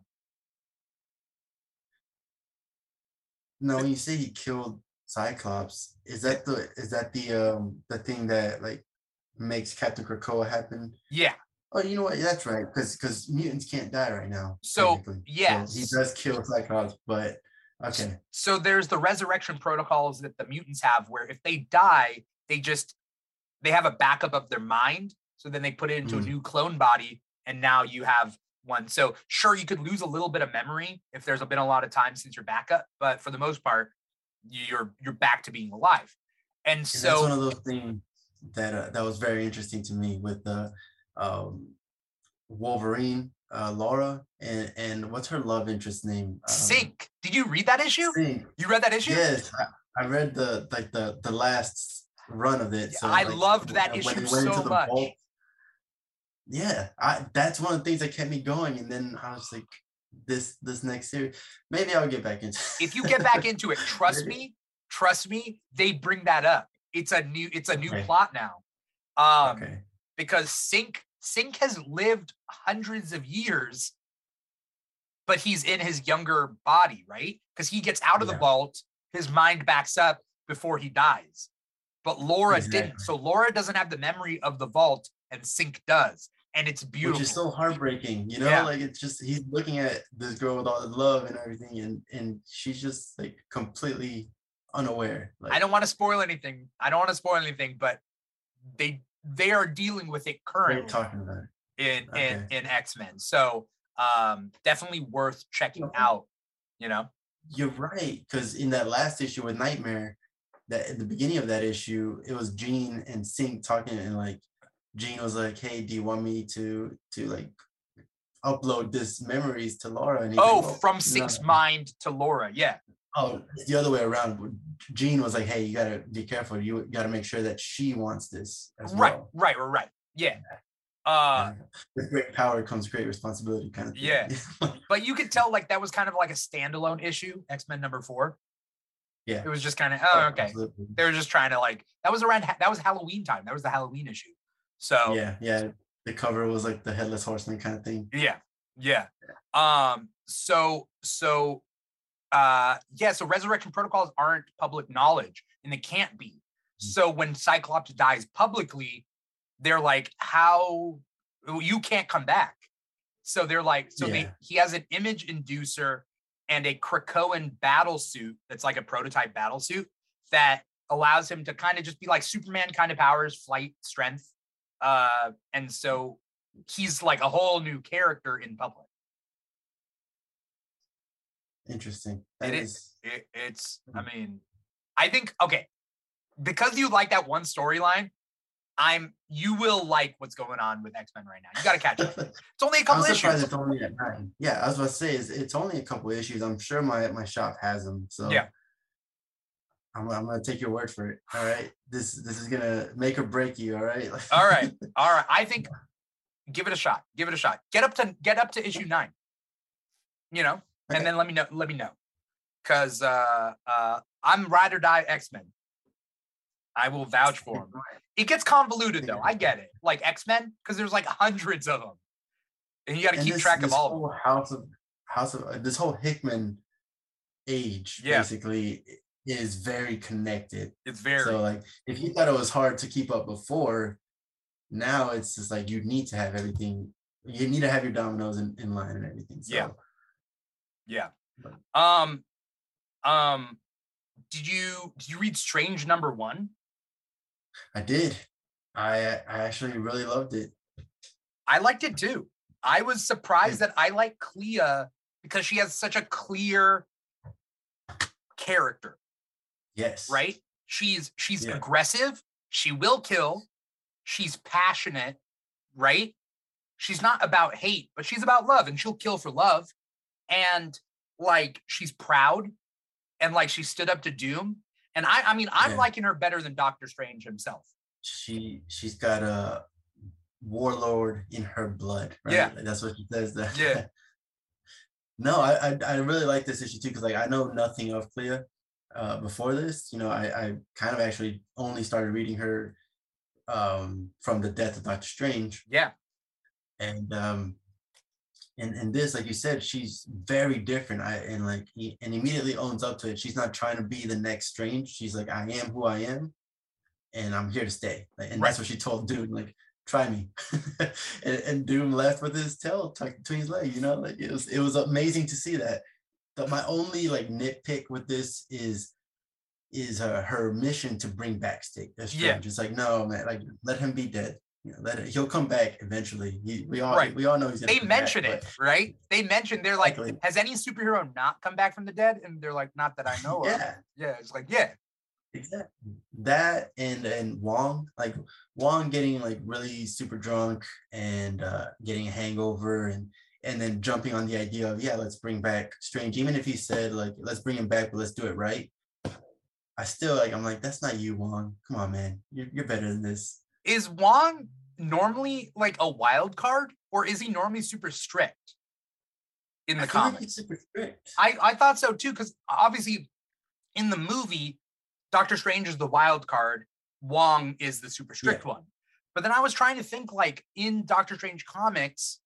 No, when you say he killed Cyclops, is that the is that the um the thing that like makes Captain Krakoa happen? Yeah. Oh, you know what? That's right, because because mutants can't die right now. So, yes. he does kill Cyclops, but okay, So there's the resurrection protocols that the mutants have where if they die, they just they have a backup of their mind. So then they put it into a Mm. new clone body and now you have one. So sure you could lose a little bit of memory if there's been a lot of time since your backup, but for the most part you're you're back to being alive. And and that's one of those things that uh, that was very interesting to me with the um Wolverine, uh Laura, and and what's her love interest name? Um, Synch. Did you read that issue? Synch. You read that issue? Yes, I, I read the like the the last run of it. So I like, loved that when issue into so much. vault- yeah, I that's one of the things that kept me going. And then I was like, this this next series, maybe I'll get back into. It. if you get back into it, trust me, trust me, they bring that up. It's a new it's a new Okay. plot now. Um okay, because Synch Synch has lived hundreds of years, but he's in his younger body, right? Because he gets out of the vault, his mind backs up before he dies. But Laura didn't. So Laura doesn't have the memory of the vault, and Synch does. And it's beautiful. which is so heartbreaking. You know, Yeah. like it's just he's looking at this girl with all the love and everything, and and she's just like completely unaware. Like, I don't want to spoil anything. I don't want to spoil anything, but they they are dealing with it currently. talking about it. in in Okay. in X-Men. So um definitely worth checking out, you know. You're right, because in that last issue with Nightmare, that at the beginning of that issue, it was Jean and Synch talking, and like Jean was like, "Hey, do you want me to to like upload this memories to Laura?" And Oh, like, "Well, from no." Mind to Laura. Yeah. Oh, it's the other way around. Jean was like, "Hey, you gotta be careful. You gotta make sure that she wants this Right, well." right, right, right. Yeah. Uh with great power comes great responsibility, kind of. Thing. Yeah. but you could tell like that was kind of like a standalone issue, X-Men number 4. Yeah. It was just kind of oh okay. Absolutely. They were just trying to like that was around that was Halloween time. That was the Halloween issue. So Yeah, yeah. The cover was like the headless horseman kind of thing. Yeah. Yeah. Um so so uh yeah, so resurrection protocols aren't public knowledge and they can't be. Mm. So when Cyclops dies publicly, they're like how you can't come back. So they're like so they he has an image inducer and a Krakoan battle suit that's like a prototype battle suit that allows him to kind of just be like Superman kind of powers, flight, strength. Uh and so he's like a whole new character in public. Interesting. It That is. is. It, it's, I hmm. mean, I think okay, because you like that one storyline, I'm you will like what's going on with X Men right now. You got to catch up. It's only a couple issues. it's only at nine. Yeah, I was about to say it's, it's only a couple issues. I'm sure my my shop has them. So Yeah. I'm, I'm gonna take your word for it. All right. This this is gonna make or break you. All right. All right, all right. I think give it a shot. Give it a shot. Get up to get up to issue nine. You know, Okay. and then let me know. Let me know, because uh, uh, I'm ride or die X Men. I will vouch for him. It gets convoluted though. I get it. Like X Men, because there's like hundreds of them, and you got to keep this- track of this all of them. whole House of House of uh, this whole Hickman age Yeah. basically is very connected. It's very So like if you thought it was hard to keep up before, now it's just like you need to have everything. You need to have your dominoes in, in line and everything. So Yeah. Yeah. Um um did you did you read Strange number 1? I did. I I actually really loved it. I liked it too. I was surprised that I like Clea because she has such a clear character, Yes. right? She's she's Yeah. aggressive, she will kill, she's passionate, right? She's not about hate, but she's about love and she'll kill for love. And like she's proud and like she stood up to Doom. And I I mean, I'm Yeah. liking her better than Doctor Strange himself. She she's got a warlord in her blood. Right? Yeah. Like, that's what she says. That. Yeah. no, I, I I really like this issue too because like I know nothing of Clea uh, before this. You know, I I kind of actually only started reading her um from the death of Doctor Strange Yeah. and um and and this like you said she's very different i and like he, and immediately owns up to it she's not trying to be the next strange she's like i am who i am and i'm here to stay Like, and Right. that's what she told doom like try me and, and doom left with his tail tucked between his legs you know like it was it was amazing to see that but my only like nitpick with this is is uh, her mission to bring back Stick. That's Yeah. strange. It's like no man, like let him be dead. You know, let it, he'll come back eventually. He, we all Right. we all know he's they back, mention but- it, right? They mentioned they're like, Exactly. has any superhero not come back from the dead? And they're like, not that I know of. Yeah, Yeah, it's like, yeah, exactly. That and and Wong, like Wong getting like really super drunk and uh getting a hangover and and then jumping on the idea of yeah, let's bring back Strange. Even if he said like let's bring him back, but let's do it right. I still like I'm like that's not you, Wong. Come on, man. You're you're better than this. Is Wong normally like a wild card, or is he normally super strict in the I comics? he's super strict. I I thought so too, because obviously in the movie, Doctor Strange is the wild card, Wong is the super strict one. But then I was trying to think like in Doctor Strange comics,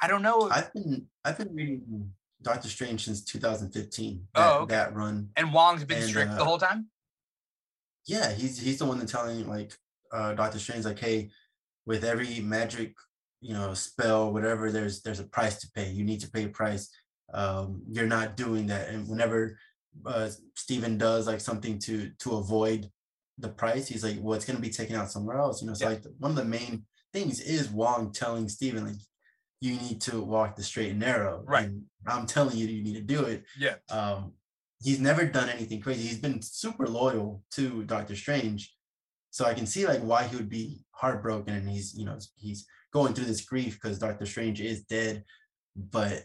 I don't know. I've been I've been reading Doctor Strange since 2015. Oh, That, okay. that run. and Wong's been and, strict the uh, whole time. Yeah, he's he's the one that's telling like uh Doctor Strange like, hey, with every magic, you know, spell, whatever, there's there's a price to pay. You need to pay a price. Um, you're not doing that. And whenever uh Steven does like something to to avoid the price, he's like, well, it's gonna be taken out somewhere else. You know, so Yeah. like one of the main things is Wong telling Steven like you need to walk the straight and narrow. Right. And I'm telling you you need to do it Yeah. um he's never done anything crazy he's been super loyal to dr strange so i can see like why he would be heartbroken and he's you know he's going through this grief because dr strange is dead but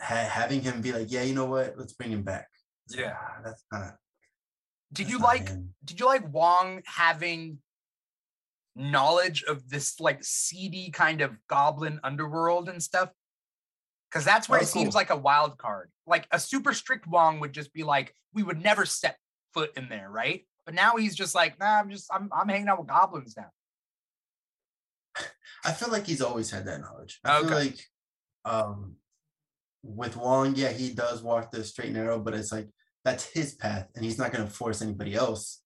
ha- having him be like yeah you know what let's bring him back Yeah. "Ah, that's not Did that's you not like him." did you like Wong having knowledge of this like seedy kind of goblin underworld and stuff? Because that's where Oh, it seems like a wild card. Like a super strict Wong would just be like, we would never set foot in there, right? But now he's just like, nah, I'm just I'm I'm hanging out with goblins now. I feel like he's always had that knowledge. I feel Okay. like um with Wong, yeah, he does walk the straight and narrow, but it's like that's his path, and he's not gonna force anybody else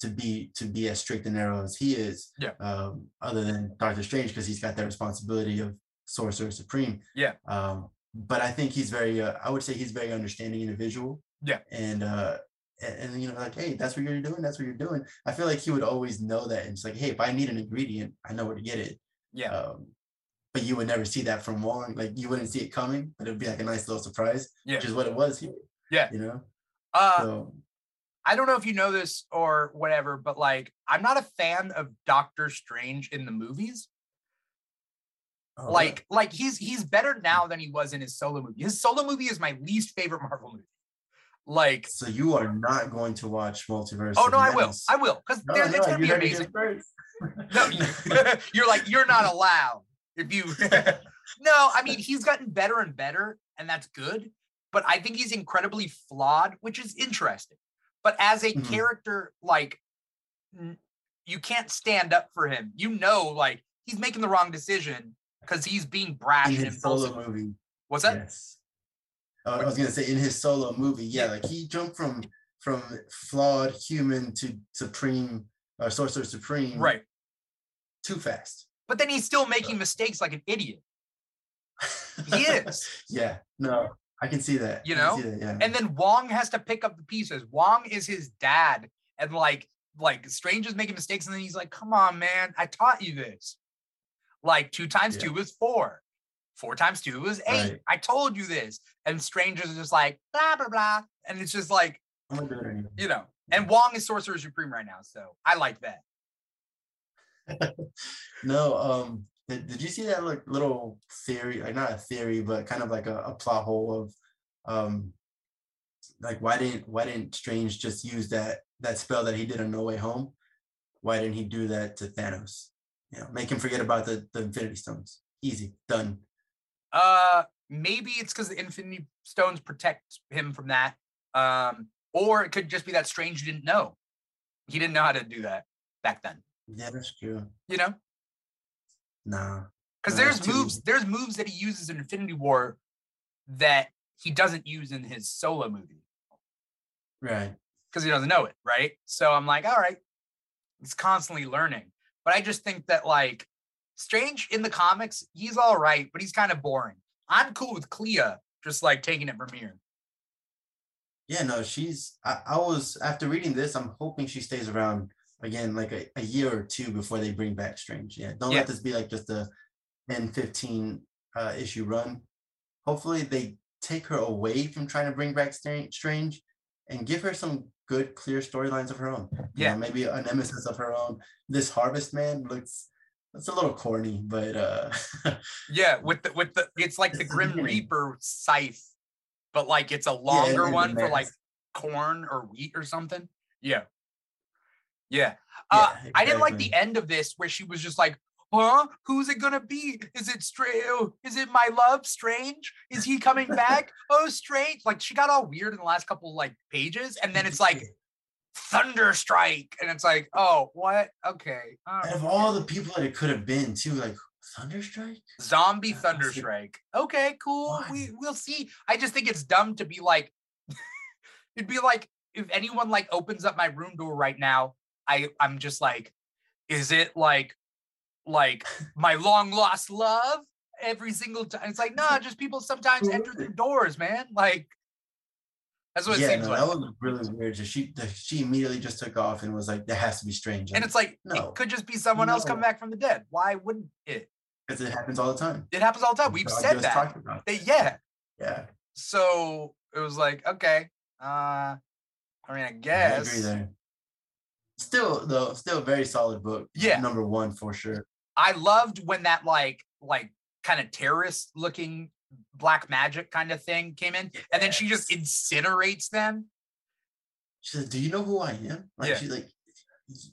to be to be as strict and narrow as he is. Yeah. Um, other than Doctor Strange, because he's got that responsibility of Sorcerer Supreme. Yeah. Um, but I think he's very uh, I would say he's very understanding individual. Yeah. And uh and, and, you know, like, hey, that's what you're doing, that's what you're doing. I feel like he would always know that. And it's like, hey, if I need an ingredient, I know where to get it. Yeah. Um, but you would never see that from Wong. Like you wouldn't see it coming, but it'd be like a nice little surprise, Yeah. which is what it was here. Yeah. You know? Uh So I don't know if you know this or whatever, but like I'm not a fan of Doctor Strange in the movies. Oh, like like he's he's better now than he was in his solo movie. His solo movie is my least favorite Marvel movie. Like, so you are not going to watch Multiverse. oh no, I will, I will, because No, it's no, gonna be amazing. No, you- you're like you're not allowed if you. no, I mean he's gotten better and better, and that's good. But I think he's incredibly flawed, which is interesting. But as a Mhm. character, like n- you can't stand up for him. You know, like he's making the wrong decision, because he's being brash in his solo movie. What's that? Yes. Uh, I was gonna say in his solo movie, yeah, like he jumped from from flawed human to supreme or sorcerer supreme Right. too fast. But then he's still making mistakes like an idiot. He is. yeah, no, I can see that. You know? that, yeah. And then Wong has to pick up the pieces. Wong is his dad. And like, like Strange is making mistakes. And then he's like, come on, man. I taught you this. Like two times Yeah. two is four. Four times two is eight. Right. I told you this. And Strange is just like, blah, blah, blah. And it's just like, I'm gonna do it anyway. you know, and Wong is Sorcerer Supreme right now. So I like that. No, um, did, did you see that like little theory, like not a theory, but kind of like a, a plot hole of, um, like why didn't why didn't Strange just use that that spell that he did on No Way Home? Why didn't he do that to Thanos? You know, make him forget about the the Infinity Stones. Easy, done. Uh, maybe it's because the Infinity Stones protect him from that. Um, or it could just be that Strange didn't know. He didn't know how to do that back then. Yeah, that's true. You know, Nah, because there's moves. easy. There's moves that he uses in Infinity War that he doesn't use in his solo movie right. because he doesn't know it, right? So I'm like, all right, he's constantly learning. But I just think that like Strange in the comics, he's all right, but he's kind of boring. I'm cool with Clea just like taking it from here. Yeah, no, she's. I, I was after reading this. I'm hoping she stays around again, like a, a year or two before they bring back Strange. Yeah, don't Yeah. let this be like just a 10, 15 uh, issue run. Hopefully, they take her away from trying to bring back Stra- Strange and give her some good, clear storylines of her own. You Yeah. know, maybe a nemesis of her own. This Harvest Man looks. It's a little corny, but uh Yeah, with the with the it's like the Grim. Reaper scythe, but like it's a longer the one for like corn or wheat or something. Yeah. Yeah. Uh Yeah, I didn't like the end of this where she was just like, huh? Who's it gonna be? Is it strange? Is it my love strange? Is he coming back? oh, strange. Like she got all weird in the last couple like pages, and then it's like Thunderstrike, and it's like, oh, what? Okay. uh, out of all the people that it could have been, too, like Thunderstrike. Zombie Thunderstrike. Okay, cool. We we'll see. I just think it's dumb to be like it'd be like if anyone like opens up my room door right now, I I'm just like, is it like like my long lost love every single time? It's like, no, just people sometimes enter through doors, man. Like that's what it yeah, seems no, like. that was really weird. She the, she immediately just took off and was like, "There has to be strange," and it's like no. it could just be someone else coming back from the dead. Why wouldn't it? because it happens all the time. It happens all the time. We've I said that. They- yeah. Yeah, so it was like okay uh i mean i guess. I agree there. Still, though, still a very solid book. Yeah. number one for sure. I loved when that like like kind of terrorist looking black magic kind of thing came in and then she just incinerates them She says, "Do you know who I am?" Like Yeah. she's like,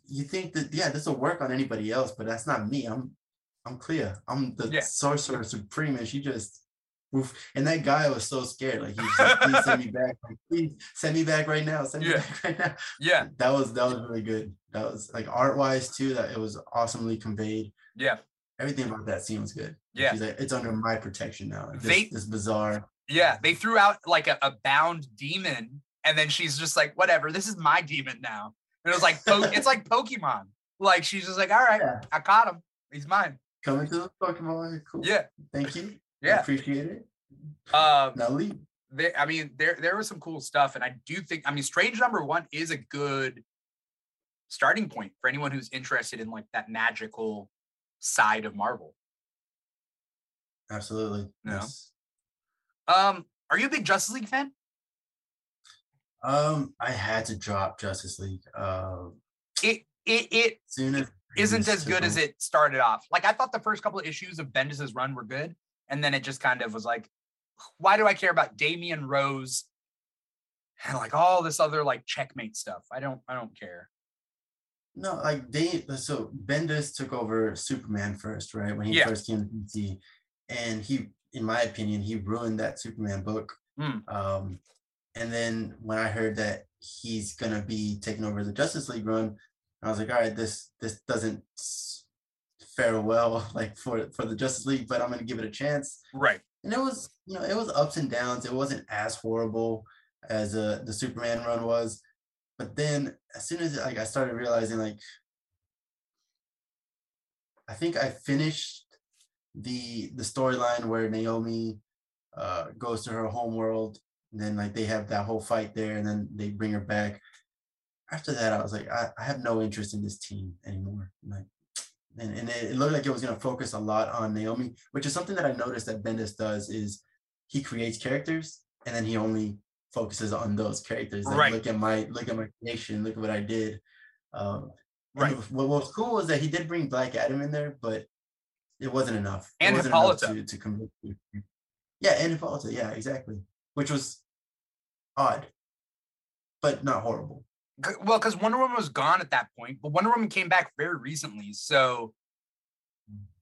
"You think that yeah, this will work on anybody else, but that's not me. I'm I'm Clea. I'm the Yeah. sorcerer supreme." And she just. Oof. And that guy was so scared. Like he was like, please send me back. Like, please send me back right now. Send me Yeah. back right now. yeah that was that was really good. That was like art wise too. That it was awesomely conveyed. Yeah Everything about that seems good. Yeah. She's like, it's under my protection now. Like, This, They- this bizarre. yeah they threw out like a, a bound demon and then she's just like whatever this is my demon now and it was like po- it's like pokemon like she's just like all right Yeah. i caught him he's mine Coming to the Pokemon. Cool. yeah Thank you. I yeah appreciate it. um Now leave. there i mean there there was some cool stuff and i do think i mean strange number one is a good starting point for anyone who's interested in like that magical side of marvel Absolutely. Yeah. Yes. um are you a big justice league fan Um, I had to drop Justice League. Um, it it it soon as isn't as good as it started off like i thought the first couple of issues of bendis's run were good and then it just kind of was like why do i care about damian rose and like all this other like checkmate stuff i don't i don't care No, like they so Bendis took over Superman first, right? When he Yeah. first came to DC. And he, in my opinion, he ruined that Superman book. Hmm. Um, and then when I heard that he's gonna be taking over the Justice League run, I was like, all right, this this doesn't fare well like for for the Justice League, but I'm gonna give it a chance. Right. And it was, you know, it was ups and downs. It wasn't as horrible as uh, the Superman run was, but then as soon as like I started realizing like I think I finished the the storyline where Naomi uh, goes to her home world, and then like they have that whole fight there, and then they bring her back. After that, I was like, I, I have no interest in this team anymore. Like, and, and it looked like it was going to focus a lot on Naomi, which is something that I noticed that Bendis does is he creates characters and then he only focuses on those characters. Like, right. Look at my look at my creation. Look at what I did. Um, right. What, what was cool was that he did bring Black Adam in there, but it wasn't enough. And wasn't Hippolyta. enough to, to convince you. Yeah, and Hippolyta. Yeah, exactly. Which was odd, but not horrible. Well, because Wonder Woman was gone at that point, but Wonder Woman came back very recently. So,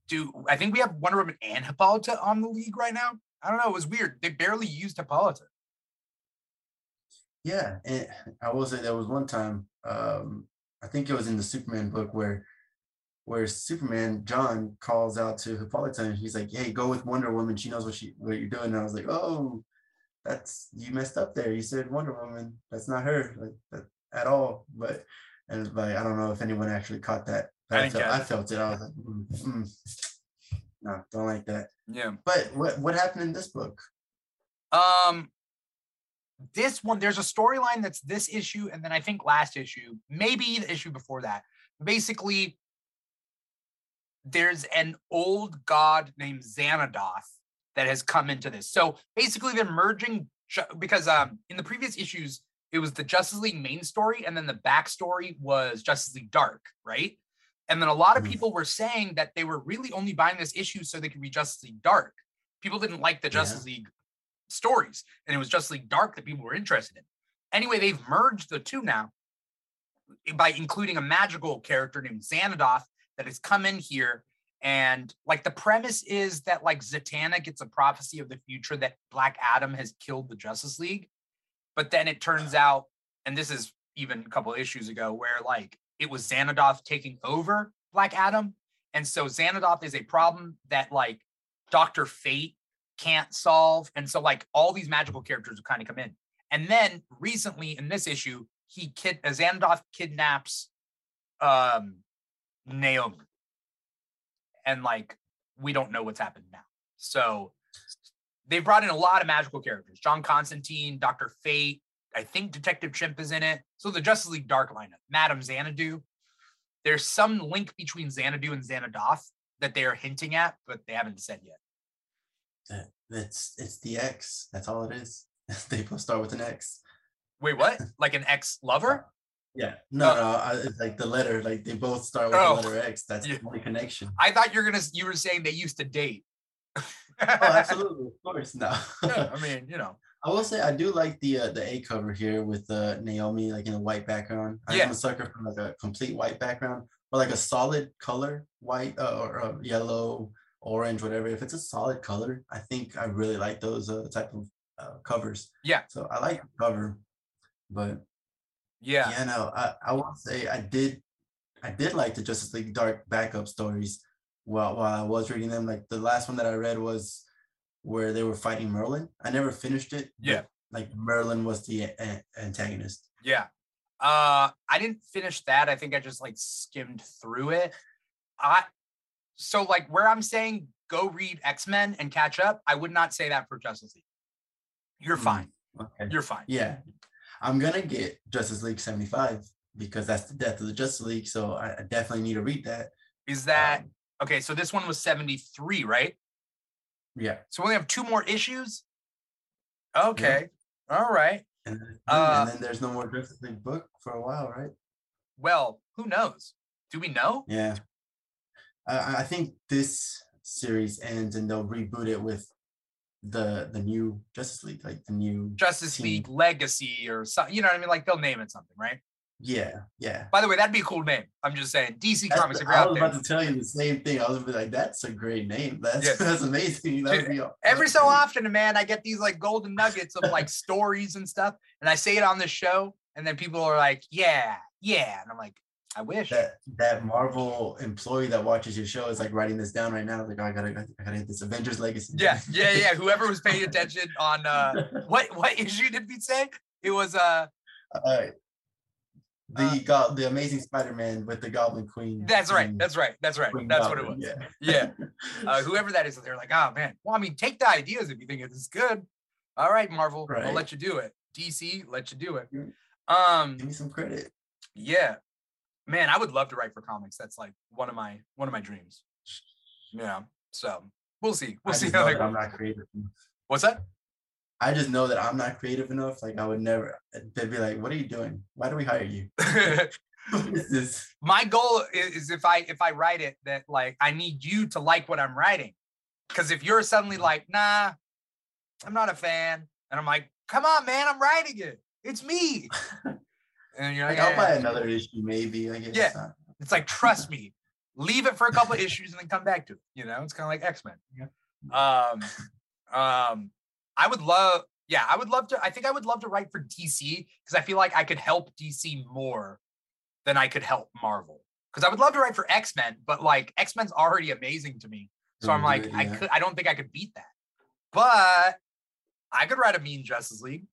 do I think we have Wonder Woman and Hippolyta on the league right now? I don't know. It was weird. They barely used Hippolyta. Yeah, and I will say there was one time, um, I think it was in the Superman book where where Superman John calls out to Hippolyta and he's like, "Hey, go with Wonder Woman. She knows what she what you're doing." And I was like, "Oh, that's you messed up there. You said Wonder Woman. That's not her like that, at all." But and like I don't know if anyone actually caught that. I But I, felt, I it. felt it. I was like, mm, mm. "No, don't like that." Yeah. But what what happened in this book? Um, this one, there's a storyline that's this issue, and then I think last issue, maybe the issue before that. Basically, there's an old god named Xanadoth that has come into this. So basically, they're merging because um in the previous issues it was the Justice League main story, and then the backstory was Justice League Dark, right? And then a lot of Mhm. people were saying that they were really only buying this issue so they could be Justice League Dark. People didn't like the Yeah. Justice League stories, and it was Justice League Dark that people were interested in. Anyway, they've merged the two now eh, by including a magical character named Xanadoth that has come in here. And like the premise is that like Zatanna gets a prophecy of the future that Black Adam has killed the Justice League. But then it turns out, and this is even a couple issues ago, where like it was Xanadoth taking over Black Adam. And so Xanadoth is a problem that like Dr. Fate can't solve. And so like all these magical characters have kind of come in. And then recently in this issue, he kid uh, Xanadoth kidnaps um Naomi. And like we don't know what's happened now. So they've brought in a lot of magical characters. John Constantine, Dr. Fate, I think Detective Chimp is in it. So the Justice League Dark lineup, Madam Xanadu. There's some link between Xanadu and Xanadoth that they are hinting at, but they haven't said yet. That it's it's the X. That's all it is. they both start with an X. Wait, what? Like an ex-lover? Yeah. No, Oh. no. I, it's like the letter. Like they both start with Oh. the letter X. That's Yeah. the only connection. I thought you're gonna you were saying they used to date. Oh, absolutely. Of course. No. Yeah, I mean, you know. I will say I do like the uh, the A cover here with uh, Naomi like in a white background. I'm a sucker for like a complete white background or like a solid color, white uh, or uh, yellow, orange, whatever. If it's a solid color, I think I really like those uh, type of uh, covers. Yeah. So I like the cover, but Yeah. yeah, no, I, I will say I did I did like the Justice League Dark backup stories while while I was reading them. Like the last one that I read was where they were fighting Merlin. I never finished it. Yeah. Like Merlin was the a- antagonist. Yeah. Uh I didn't finish that. I think I just like skimmed through it. I so like where I'm saying go read X-Men and catch up, I would not say that for Justice League. You're Mm. fine. Okay. You're fine. Yeah. I'm gonna get Justice League 75 because that's the death of the Justice League. So I, I definitely need to read that. Is that Um, okay? So this one was 73, right? yeah. So we only have two more issues. Okay. All right. And then, Uh, and then there's no more Justice League book for a while, right? Well, who knows? Do we know? Yeah. I, I- think this series ends and they'll reboot it with the the new Justice League, like the new Justice team. League Legacy or something. You know what I mean? Like they'll name it something, right? Yeah, yeah. By the way, that'd be a cool name. I'm just saying. DC That's Comics, the- I out was there. about to tell you the same thing. I was be like, that's a great name. That's Yeah. that's amazing. That would Dude, be Every so often, man, I get these like golden nuggets of like stories and stuff, and I say it on the show, and then people are like, "Yeah, yeah," and I'm like, I wish. that that Marvel employee that watches your show is like writing this down right now. Like, oh, I gotta, I gotta hit this Avengers Legacy. Yeah, yeah, yeah. Whoever was paying attention on uh what what issue did we say? It was uh uh, the Uh, go- the Amazing Spider-Man with the Goblin Queen. that's right, that's right, that's right. Queen That's what it was. Goblin, Yeah. Uh whoever that is, they're like, oh man. Well, I mean, take the ideas if you think it's good. All right, Marvel, I'll let you do it. DC, let you do it. Um, Give me some credit. yeah. Man, I would love to write for comics. That's like one of my one of my dreams. Yeah. So we'll see. We'll I see how that I'm not creative. What's that? I just know that I'm not creative enough. Like I would never. They'd be like, "What are you doing? Why do we hire you? what is this?" my goal is, is if I if I write it that like I need you to like what I'm writing. Because if you're suddenly mm-hmm. like, nah, I'm not a fan, and I'm like, come on, man, I'm writing it. It's me. And you're like, Like I'll buy "Eh." another issue, maybe. I guess. Yeah. Uh, It's like, trust me, leave it for a couple issues and then come back to it. You know, it's kind of like X Men. Um, um, I would love, yeah, I would love to. I think I would love to write for DC because I feel like I could help DC more than I could help Marvel. Because I would love to write for X Men, but like X Men's already amazing to me. So I'm like, good, I could, I don't think I could beat that. But I could write a Mean Justice League.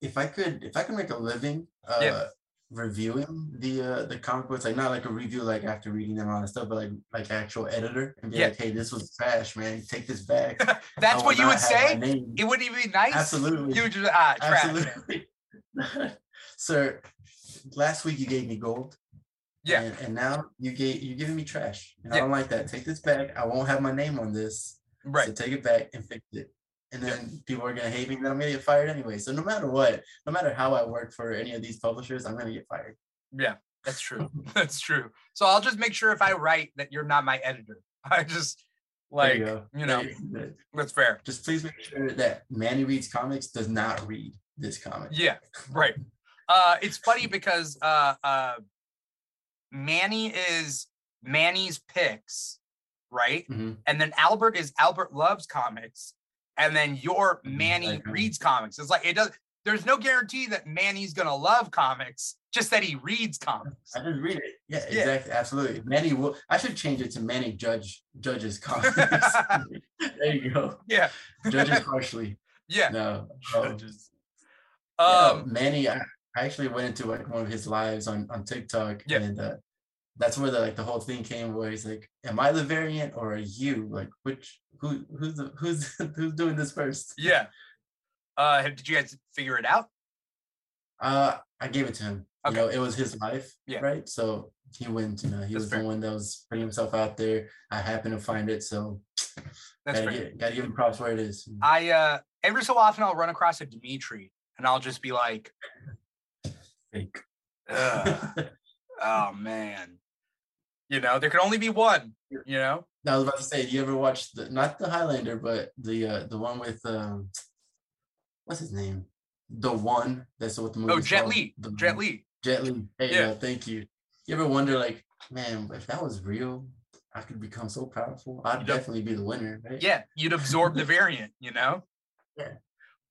If I could if I could make a living uh Yeah. reviewing the uh the comic books, like not like a review like after reading them all and stuff, but like like actual editor and be Yeah. like, hey, this was trash, man. Take this back. That's what you would not have my say. It wouldn't even be nice. Absolutely. You would just ah trash. Absolutely. Sir, last week you gave me gold. Yeah. And, and now you gave you're giving me trash. And I don't like that. Take this back. I won't have my name on this. Right. So take it back and fix it. And then people are gonna hate me, then I'm gonna get fired anyway. So no matter what, no matter how I work for any of these publishers, I'm gonna get fired. Yeah, that's true. That's true. So I'll just make sure if I write that you're not my editor. I just like you, you know, you that's fair. Just please make sure that Manny reads comics does not read this comic. Yeah, right. Uh it's funny because uh uh Manny is Manny's picks, right? Mhm. And then Albert is Albert loves comics, and then your Manny okay. reads comics. It's like it does there's no guarantee that Manny's gonna love comics, just that he reads comics. I just read it. Yeah, Yeah. exactly. Absolutely. Manny will I should change it to Manny Judge Judges comics. there you go. Yeah, Judges harshly. yeah. No. um, Judges. yeah, Um Manny, I, I actually went into like one of his lives on, on TikTok Yeah. and uh that's where the like the whole thing came where he's like, Am I the variant or are you? Like which who who's the who's who's doing this first? Yeah. Uh, did you guys figure it out? Uh, I gave it to him. Okay. You know, it was his life, Yeah. right? So he wins. You know, he That's was fair. the one that was putting himself out there. I happened to find it, so That's gotta get, gotta give him props where it is. I uh every so often I'll run across a Dimithri and I'll just be like, Fake. Oh man. You know, there can only be one, you know? Now, I was about to say, do you ever watch the not the Highlander, but the uh the one with um what's his name? The one that's what the movie. Oh, Jet Li. The Jet. Li. Jet Li. Hey, Yeah. thank you. You ever wonder, like, man, if that was real, I could become so powerful. I'd Yep. definitely be the winner, right? Yeah, you'd absorb the variant, you know? Yeah.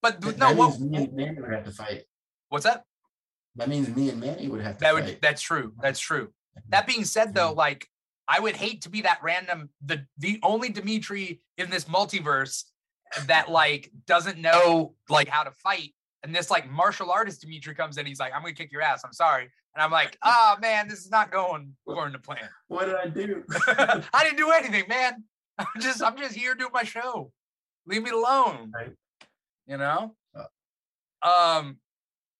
But That, th- no, that what, me and Manny would have to fight. what's that? That means me and Manny would have to That would fight. that's true. That's true. That being said though, Mhm. like I would hate to be that random the the only Dimithri in this multiverse that like doesn't know like how to fight. And this like martial artist Dimithri comes in, he's like, I'm gonna kick your ass. I'm sorry. And I'm like, oh man, this is not going according to plan. what did I do? I didn't do anything, man. I'm just I'm just here doing my show. Leave me alone. Right. You know? Uh. Um,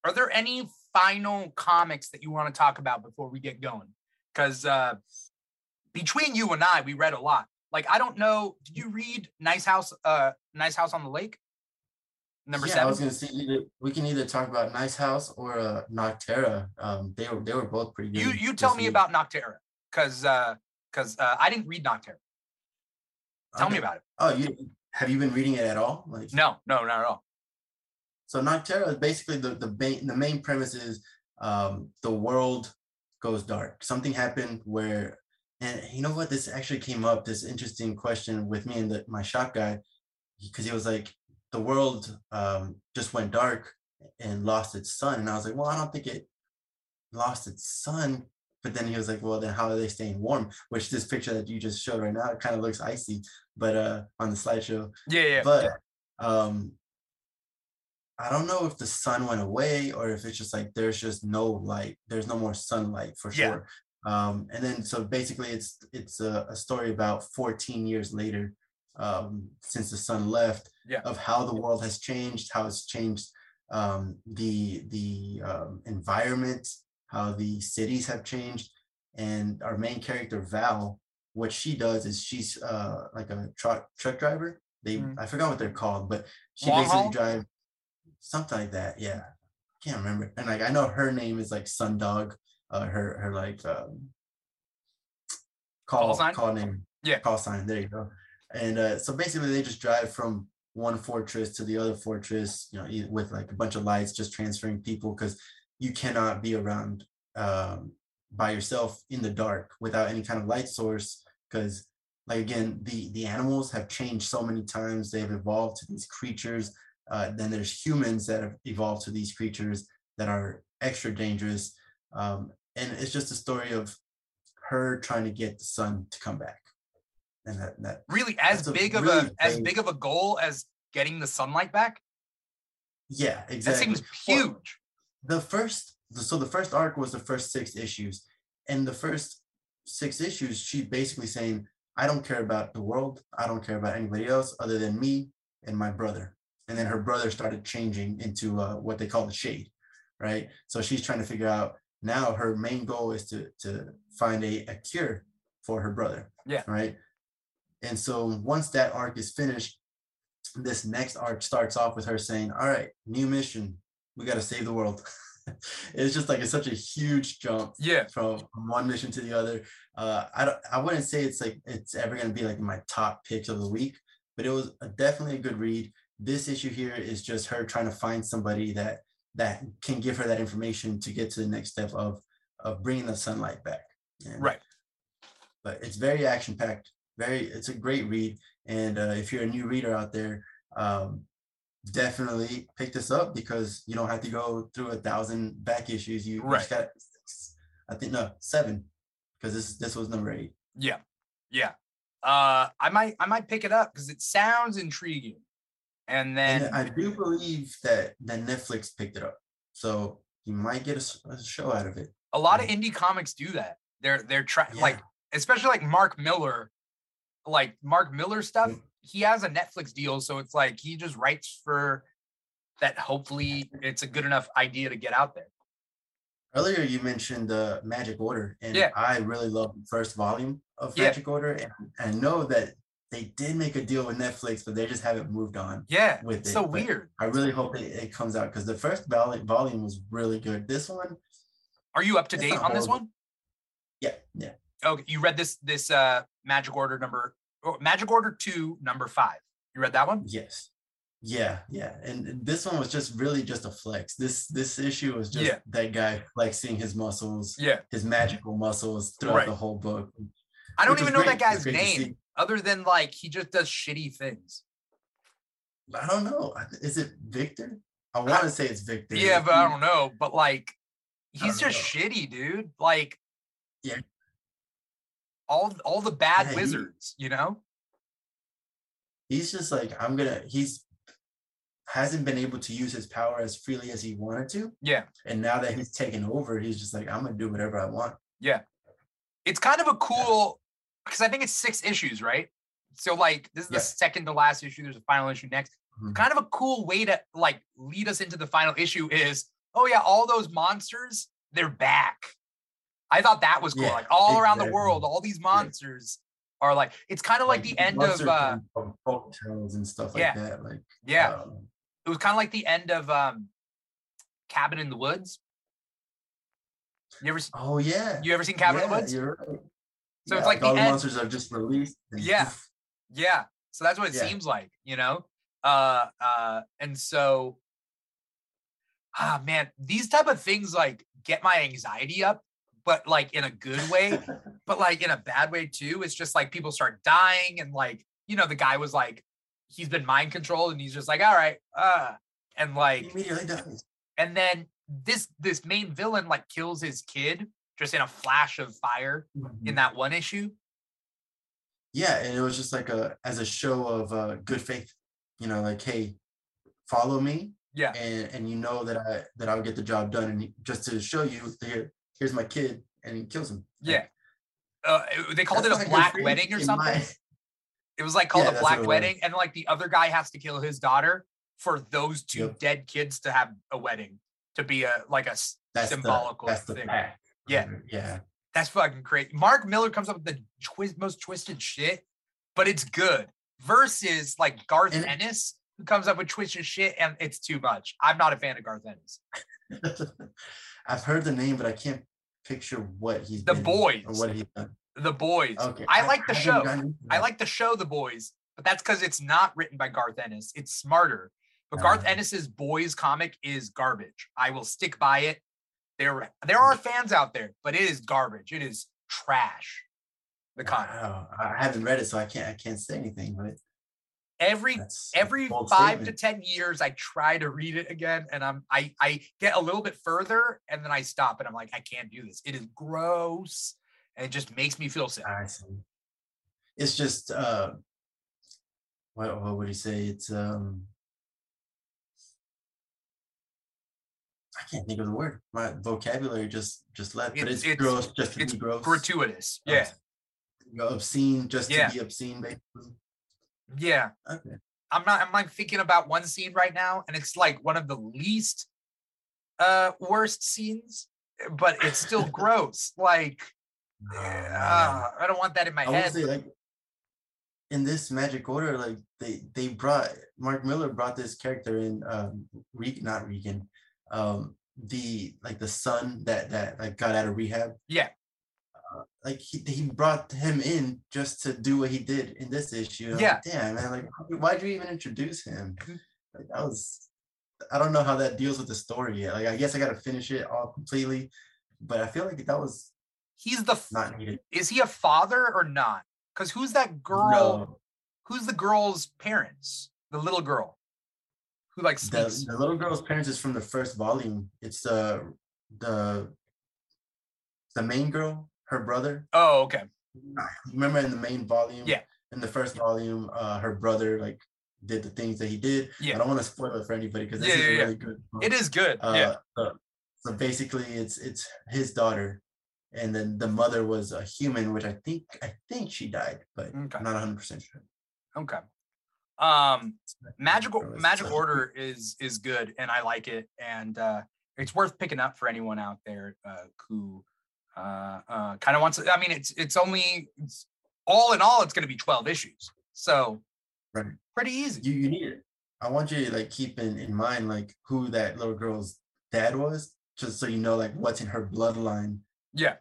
are there any final comics that you want to talk about before we get going? Because uh between you and I, we read a lot. Like, I don't know, did you read Nice House, uh Nice House on the Lake? Number yeah, I was gonna say either we can either talk about Nice House or uh Nocterra. Um, they were they were both pretty good. You you tell me week. about Nocterra. Cause uh because uh I didn't read Nocterra. Tell me about it. Oh, you have you been reading it at all? Like No, no, not at all. So Nocterra is basically the the main the main premise is um, the world goes dark. Something happened where, and you know what? This actually came up. This interesting question with me and the, my shop guy, because he was like, the world um, just went dark and lost its sun, and I was like, well, I don't think it lost its sun. But then he was like, well, then how are they staying warm? Which this picture that you just showed right now, it kind of looks icy, but uh on the slideshow. Yeah, yeah. But um I don't know if the sun went away or if it's just like there's just no light. There's no more sunlight for Yeah. sure. Um, and then so basically it's it's a, a story about 14 years later um, since the sun left Yeah. of how the world has changed, how it's changed um, the the um, environment, how the cities have changed, and our main character Val, what she does is she's uh, like a truck truck driver. They Mhm. I forgot what they're called, but she Long basically haul? Something like that. Yeah, can't remember. And like I know her name is like Sundog. Uh, her her like um, call sign? call name. Yeah. call sign. There you go. And uh, so basically, they just drive from one fortress to the other fortress. You know, with like a bunch of lights, just transferring people because you cannot be around um, by yourself in the dark without any kind of light source because like again the the animals have changed so many times they've evolved to these creatures uh, then there's humans that have evolved to these creatures that are extra dangerous um, and it's just a story of her trying to get the sun to come back. And that that really as big of really a as big- big of a goal as getting the sunlight back? Yeah exactly. that seems Well, huge. the first so the first arc was the first six issues and the first six issues she's basically saying i don't care about the world. I don't care about anybody else other than me and my brother and then her brother started changing into uh, what they call the shade right so she's trying to figure out now her main goal is to to find a, a cure for her brother Yeah. right and so once that arc is finished this next arc starts off with her saying all right new mission we got to save the world it's just like it's such a huge jump yeah from one mission to the other. Uh, I don't, I wouldn't say it's like it's ever gonna be like my top picks of the week, but it was a, definitely a good read. This issue here is just her trying to find somebody that that can give her that information to get to the next step of of bringing the sunlight back. And- right But it's very action packed. Very, it's a great read. And uh, if you're a new reader out there, um, definitely pick this up because you don't have to go through a thousand back issues. You, Right. just got, I think no seven, because this this was number eight. yeah yeah uh i might i might pick it up because it sounds intriguing and then And I do believe that that Netflix picked it up, so you might get a show out of it. a lot of indie comics do that they're they're trying like especially like mark millar like mark millar stuff he has a netflix deal so it's like he just writes for that hopefully it's a good enough idea to get out there Earlier, you mentioned the Magic Order, and Yeah. I really love the first volume of Yeah. Magic Order, and I know that they did make a deal with Netflix, but they just haven't moved on. yeah With it's it, so but- weird I really hope it, it comes out because the first volume volume was really good. This one, are you up to date on this one yeah, yeah, okay you read this this uh magic order number oh, magic order 2 number 5 you read that one yes, yeah, yeah. And this one was just really just a flex. This this issue was just Yeah. that guy flexing his muscles, yeah his magical muscles throughout Right. the whole book. i don't even know great. that guy's name. Other than like he just does shitty things I don't know. Is it Victor? I want to say it's Victor. Yeah, but I don't know. But like, he's just know. shitty, dude. Like, Yeah. all all the bad Yeah, he- wizards, you know. he's just like I'm gonna. He's hasn't been able to use his power as freely as he wanted to, Yeah, and now that he's taken over, he's just like I'm gonna do whatever I want. Yeah. It's kind of a cool because I think it's six issues, right? So like, this is the second to last issue. There's a final issue next. Mhm. Kind of a cool way to like lead us into the final issue is, oh yeah, all those monsters, they're back. I thought that was cool. Yeah, like all around the world, all these monsters are like. It's kind of like, the end of uh, folk tales and stuff like yeah. that. Like yeah. um, it was kind of like the end of um cabin in the woods you ever oh yeah, you ever seen cabin in the woods right. So it's like the all the monsters are just released. Yeah. yeah so that's what it Yeah. seems like you know uh uh and so ah man these type of things like get my anxiety up but like in a good way but like in a bad way too it's just like people start dying and like you know the guy was like he's been mind controlled and he's just like all right uh and like He immediately dies. and then this this main villain like kills his kid just in a flash of fire in that one issue. yeah and it was just like a as a show of uh good faith you know like hey follow me Yeah. and and you know that i that i'll get the job done and just to show you here here's my kid and he kills him Like, Yeah. Uh, they called it a good black faith wedding or something. my- It was like called Yeah, a black was. wedding, and like the other guy has to kill his daughter for those two Yep. dead kids to have a wedding to be a like a that's symbolical the, that's the thing. Yeah. yeah That's fucking crazy. Mark Millar comes up with the twist, most twisted shit, but it's good. Versus like Garth And- Ennis, who comes up with twisted shit, and it's too much. I'm not a fan of Garth Ennis. i've heard the name but i can't picture what he's The Boys. or what he's done The Boys. okay I like the haven't show. I like the show The Boys, but that's because it's not written by Garth Ennis. It's smarter. But Garth Ah. Ennis's Boys comic is garbage. I will stick by it. There, there are fans out there, but it is garbage. It is trash. The comic. Wow, I haven't read it, so I can't I can't say anything. But Every that's every five statement. to ten years i try to read it again and i'm i i get a little bit further and then i stop and i'm like i can't do this it is gross and it just makes me feel sick I see. It's just uh, what what would you say? It's um, can't think of the word. My vocabulary just just left. But It's- it's, gross, just to it's be gross. gratuitous Uh, yeah obscene, just Yeah. to be obscene, basically. yeah Okay. i'm not i'm like thinking about one scene right now and it's like one of the least uh worst scenes but it's still gross like Oh, uh, i don't want that in my I head say like in this magic order, like they they brought Mark Millar brought this character in um Regan, not Regan, um the like the son that that like got out of rehab. Yeah. Uh, like he he brought him in just to do what he did in this issue. I'm like, Damn man, like why'd you even introduce him? Mhm. Like that was I don't know how that deals with the story yet. Like I guess I gotta finish it all completely, but I feel like that was he's the f- not needed. is he a father or not because who's that girl No. who's the girl's parents? The little girl who like the, speaks. the little girl's parents is from the first volume. It's the the the main girl, her brother. oh, okay. Remember in the main volume? Yeah. In the first volume, uh, her brother like did the things that he did. Yeah. I don't want to spoil it for anybody because this Yeah, is yeah, yeah. really good. It is good. Uh, yeah. so, so basically, it's it's his daughter, and then the mother was a human, which I think I think she died, but Okay. I'm not 100 percent sure. Okay. Um, magical magic order is is good and I like it and uh it's worth picking up for anyone out there uh who uh uh kind of wants to, I mean it's it's only it's all in all it's going to be 12 issues. So Right. pretty easy. you you need it. I want you to like keep in, in mind like who that little girl's dad was, just so you know like what's in her bloodline. Yeah.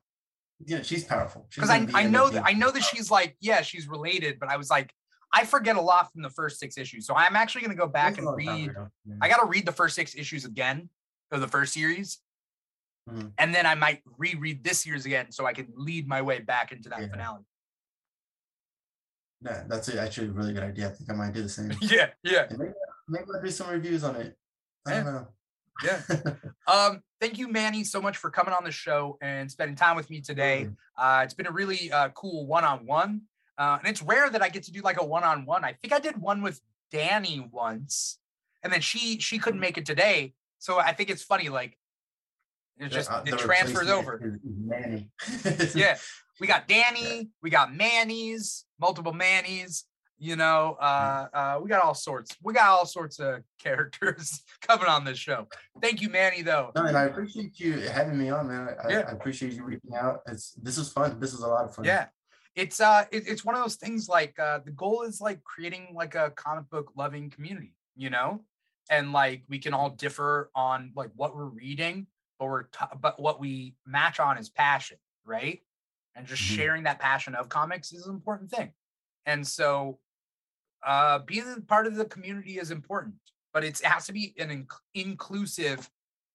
Yeah, she's powerful. Because I, I know that I know that she's like yeah she's related but I was like I forget a lot from the first six issues so I'm actually gonna go back and was a long time read yeah. I gotta read the first six issues again of the first series Mhm. and then I might reread this year's again so I can lead my way back into that Yeah. finale Yeah, that's actually a really good idea. I think I might do the same. yeah yeah And maybe, maybe I'll do some reviews on it. I don't know. Yeah. um thank you Manny so much for coming on the show and spending time with me today uh it's been a really uh cool one-on-one uh and it's rare that I get to do like a one-on-one I think I did one with Danny once and then she she couldn't make it today so I think it's funny like it just Uh, it transfers over Manny. yeah we got danny we got manny's multiple manny's you know uh uh we got all sorts we got all sorts of characters coming on this show thank you manny though No, and I appreciate you having me on, man. I, Yeah. I appreciate you reaching out. It's this is fun. This is a lot of fun. yeah it's uh it, it's one of those things like uh the goal is like creating like a comic book loving community you know? And like we can all differ on like what we're reading but we're t- but what we match on is passion right? And just Mhm. sharing that passion of comics is an important thing. And so uh being part of the community is important but it has to be an inc- inclusive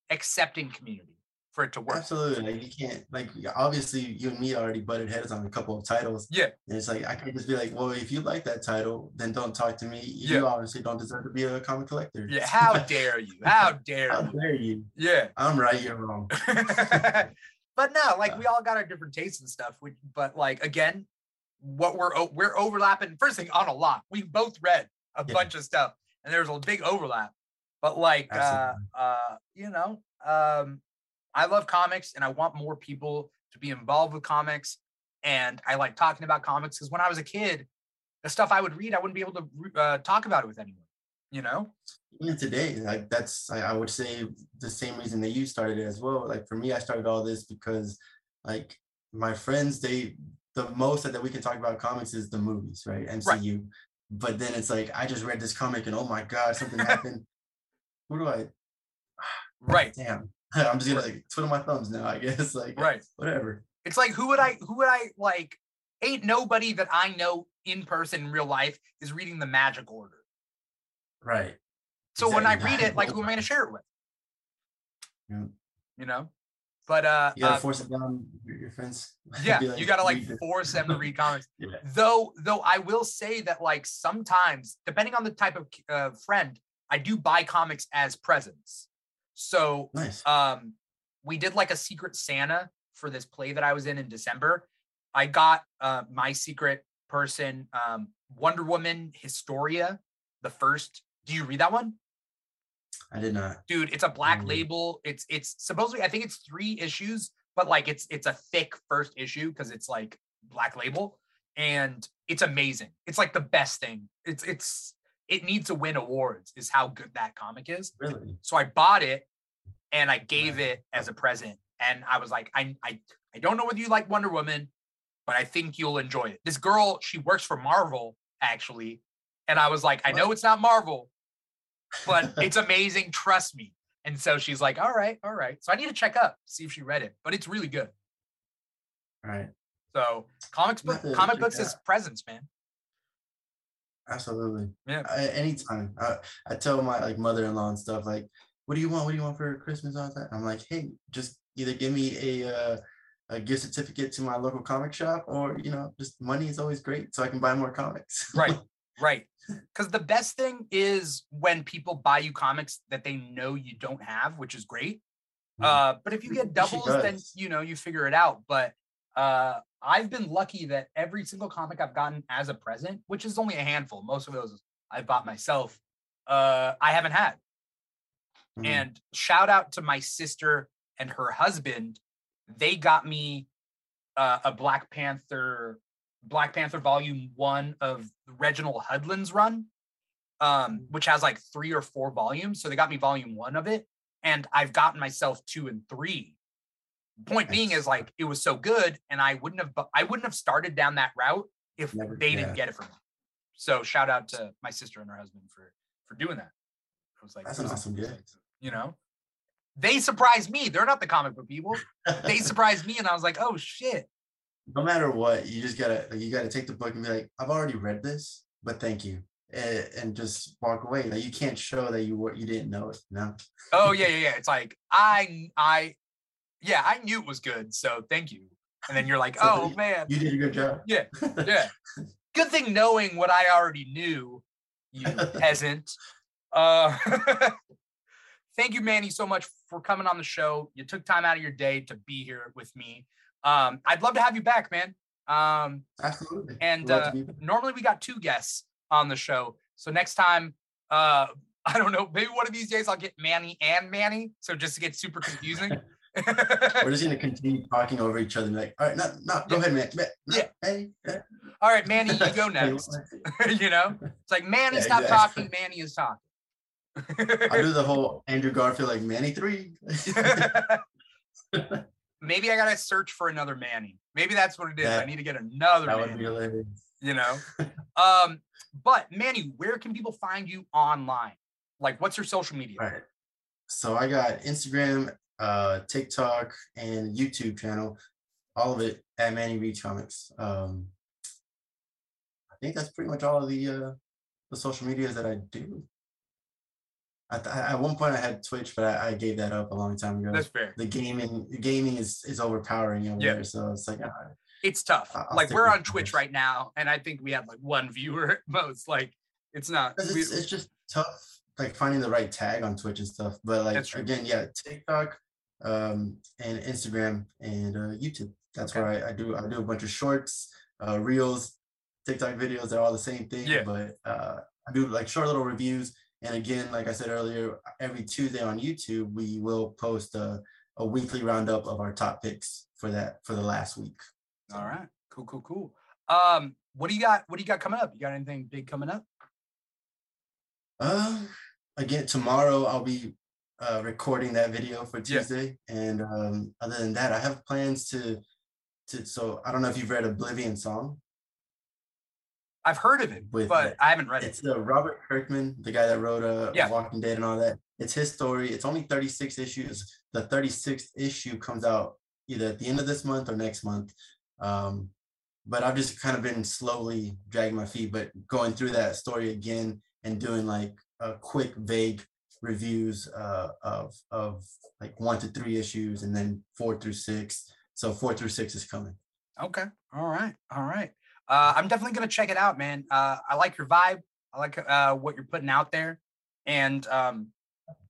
accepting community for it to work. Absolutely. Like you can't like obviously you and me already butted heads on a couple of titles. Yeah. And it's like I can't just be like, well, if you like that title, then don't talk to me. You Yeah. obviously don't deserve to be a comic collector. Yeah, how dare you? How dare How you? dare you? Yeah. I'm right, you're wrong. but no, like we all got our different tastes and stuff. We, but like again, what we're we're overlapping. First thing on a lot. We both read a Yeah. bunch of stuff, and there's a big overlap. But like, uh, uh, you know, um, I love comics, and I want more people to be involved with comics. And I like talking about comics because when I was a kid, the stuff I would read, I wouldn't be able to uh, talk about it with anyone. You know? Even today, like that's I, I would say the same reason that you started it as well. Like for me, I started all this because like my friends, they the most that, that we can talk about comics is the movies, right? MCU. But then it's like I just read this comic and oh my god, something happened. Who do I Right. damn? I'm just gonna like twiddle my thumbs now, I guess. Like Right. whatever. It's like who would I who would I like? Ain't nobody that I know in person in real life is reading the Magic Order. Right. So when I read it, like who am I gonna share it with? Yeah. You know? But uh, You gotta uh, force it down your, friends. yeah, Be you gotta like force them to read comics. Yeah. Though though I will say that like sometimes, depending on the type of uh, friend, I do buy comics as presents. So Nice. um we did like a secret santa for this play that i was in in december i got uh my secret person um wonder woman historia the first do you read that one I did not. dude it's a black Mm. label it's it's supposedly i think it's three issues but like it's it's a thick first issue because it's like black label and it's amazing it's like the best thing it's it's it needs to win awards is how good that comic is Really? so I bought it and I gave it as a present. And I was like, I, I, I don't know whether you like Wonder Woman, but I think you'll enjoy it. This girl, she works for Marvel actually. And I was like, I know it's not Marvel, but it's amazing. Trust me. And so she's like, all right, all right. So I need to check up, see if she read it, but it's really good. Right. So comics book, comic books is presents, man. Absolutely. Yeah. I, anytime. I, I tell my like mother-in-law and stuff like, "What do you want? What do you want for Christmas?" All that. I'm like, "Hey, just either give me a uh, a gift certificate to my local comic shop, or you know, just money is always great, so I can buy more comics." Right. Right. Because the best thing is when people buy you comics that they know you don't have, which is great. Mhm. Uh, but if you get doubles, then you know you figure it out. But uh, I've been lucky that every single comic I've gotten as a present, which is only a handful, most of those I bought myself, uh, I haven't had. Mhm. And shout out to my sister and her husband. They got me uh, a Black Panther, Black Panther Volume One of Reginald Hudlin's run, um, which has like three or four volumes. So they got me Volume One of it, and I've gotten myself two and three. Point being is like it was so good, and I wouldn't have, I wouldn't have started down that route if Never- they didn't yeah. get it from me. So shout out to my sister and her husband for for doing that. It was like That's an awesome gift. you know they surprised me they're not the comic book people they surprised me and i was like oh shit no matter what, you just gotta like, you gotta take the book and be like, "I've already read this, but thank you," and, and just walk away. Like you can't show that you were you didn't know it. No. oh yeah yeah yeah it's like i i yeah i knew it was good so thank you and then you're like So oh you- man You did a good job. Yeah, yeah good thing knowing what i already knew you peasant uh thank you manny so much for coming on the show you took time out of your day to be here with me um i'd love to have you back man um Absolutely. And, uh, normally we got two guests on the show. So next time, uh, I don't know, maybe one of these days I'll get Manny and Manny. So just to get super confusing. We're just gonna continue talking over each other and be like, all right, no, no, go Yeah. ahead, man. no, Yeah. Hey, yeah." All right, Manny, you go next. you know, it's like Manny, Yeah, stop exactly. talking. Manny is talking. I'll do the whole Andrew Garfield like Manny three. maybe I gotta search for another Manny. Maybe that's what it is. I need to get another that would Manny. be hilarious. you know um but manny where can people find you online like what's your social media right. So I got Instagram, uh, TikTok, and YouTube channel. All of it at Manny Reads Comics. Um, I think that's pretty much all of the uh, the social medias that I do. At, at one point, I had Twitch, but I, I, gave that up a long time ago. That's fair. The gaming, the gaming is is overpowering over yeah. there, so it's like. Uh, it's tough. I'll like we're on Twitch right now, and I think we have like one viewer at most. Like it's not. It's, we, it's just tough, like finding the right tag on Twitch and stuff. But like again, yeah, TikTok, um, and Instagram and uh, YouTube. That's okay. where I, I, do. I do a bunch of shorts, uh, reels, TikTok videos. They're all the same thing. Yeah. But uh, I do like short little reviews. And again, like I said earlier, every Tuesday on YouTube, we will post a, a weekly roundup of our top picks for that for the last week. All right. Cool, cool, cool. Um, what do you got? What do you got coming up? You got anything big coming up? Uh again, tomorrow I'll be uh, recording that video for Tuesday. Yeah. And um, other than that, I have plans to to so I don't know if you've read Oblivion Song. I've heard of it, with, but I haven't read it. It's uh, Robert Kirkman, the guy that wrote uh, yeah. Walking Dead and all that. It's his story. It's only 36 issues. The 36th issue comes out either at the end of this month or next month. Um, but I've just kind of been slowly dragging my feet, but going through that story again and doing like a quick, vague reviews uh, of of like one to three issues, and then four through six. So four through six is coming. Okay. All right. All right. Uh, I'm definitely gonna check it out, man. Uh, I like your vibe. I like uh, what you're putting out there, and um,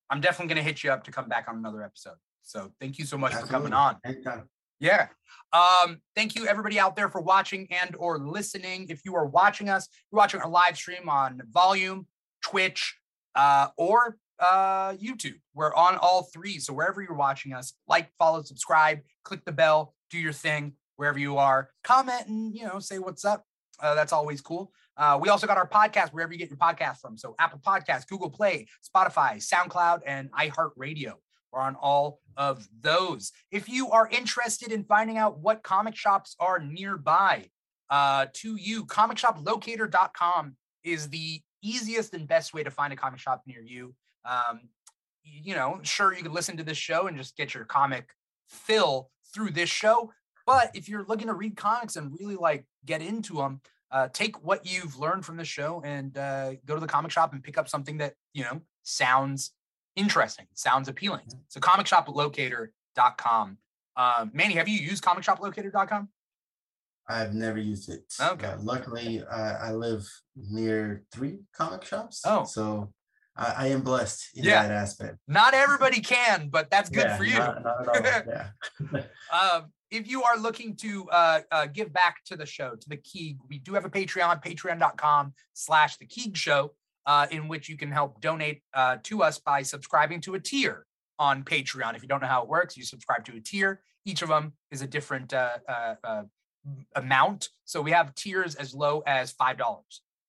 I'm definitely gonna hit you up to come back on another episode. So thank you so much Absolutely. for coming on. Anytime. Yeah. Um, thank you everybody out there for watching and or listening. If you are watching us, you're watching our live stream on Volume, Twitch, uh, or uh, YouTube. We're on all three. So wherever you're watching us, like, follow, subscribe, click the bell, do your thing wherever you are. Comment and you know say what's up. Uh, that's always cool. Uh, we also got our podcast wherever you get your podcast from. So Apple Podcasts, Google Play, Spotify, SoundCloud, and iHeartRadio. We're on all of those. If you are interested in finding out what comic shops are nearby uh, to you, comicshoplocator.com is the easiest and best way to find a comic shop near you. Um, you know, sure, you could listen to this show and just get your comic fill through this show. But if you're looking to read comics and really like get into them, uh, take what you've learned from the show and uh, go to the comic shop and pick up something that, you know, sounds interesting, sounds appealing. So comicshoplocator.com. Uh, Manny, have you used comicshoplocator.com? I've never used it. Okay. Uh, luckily, I live near three comic shops. Oh. So I, I am blessed in yeah. that aspect. Not everybody can, but that's good yeah, for you. Not, not yeah. um, if you are looking to uh, uh, give back to the show, to the Keeg, we do have a Patreon, patreon.com slash the Keeg show, uh, in which you can help donate uh, to us by subscribing to a tier on Patreon. If you don't know how it works, you subscribe to a tier. Each of them is a different uh, uh, amount. So we have tiers as low as $5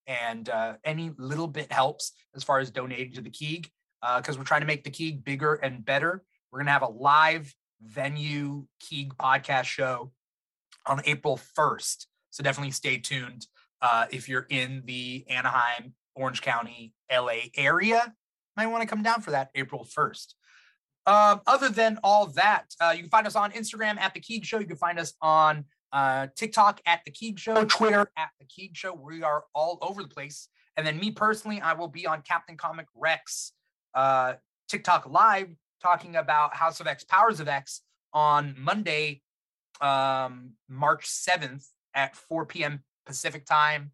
and uh, any little bit helps as far as donating to the Keeg because uh, we're trying to make the Keeg bigger and better. We're gonna have a live venue Keeg podcast show on April 1st. So definitely stay tuned uh, if you're in the Anaheim, Orange County, LA area. Might want to come down for that April 1st. Um, other than all that, uh, you can find us on Instagram at the Keeg Show. You can find us on uh, TikTok at the Keeg Show, Twitter at the Keeg Show. We are all over the place. And then me personally, I will be on Captain Comic Rex uh, TikTok live talking about House of X, Powers of X on Monday, um, March 7th at 4 p.m. Pacific time,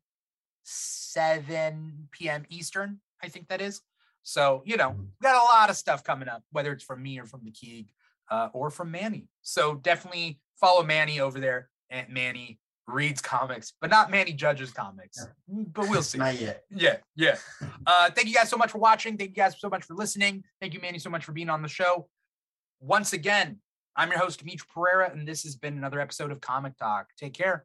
7 p.m. Eastern, I think that is. So, you know, got a lot of stuff coming up, whether it's from me or from the Keeg uh, or from Manny. So definitely follow Manny over there Aunt Manny reads comics, but not Manny judges comics. Mm, but we'll see. not yet. Yeah, yeah. Uh, thank you guys so much for watching. Thank you guys so much for listening. Thank you, Manny, so much for being on the show. Once again, I'm your host, Dimithri Perera, and this has been another episode of Comic Talk. Take care.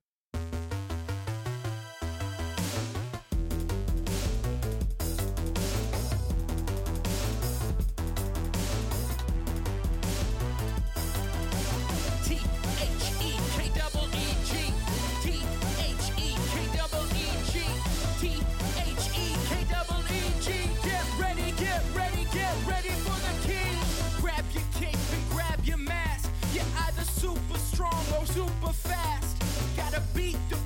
Super fast. Gotta beat the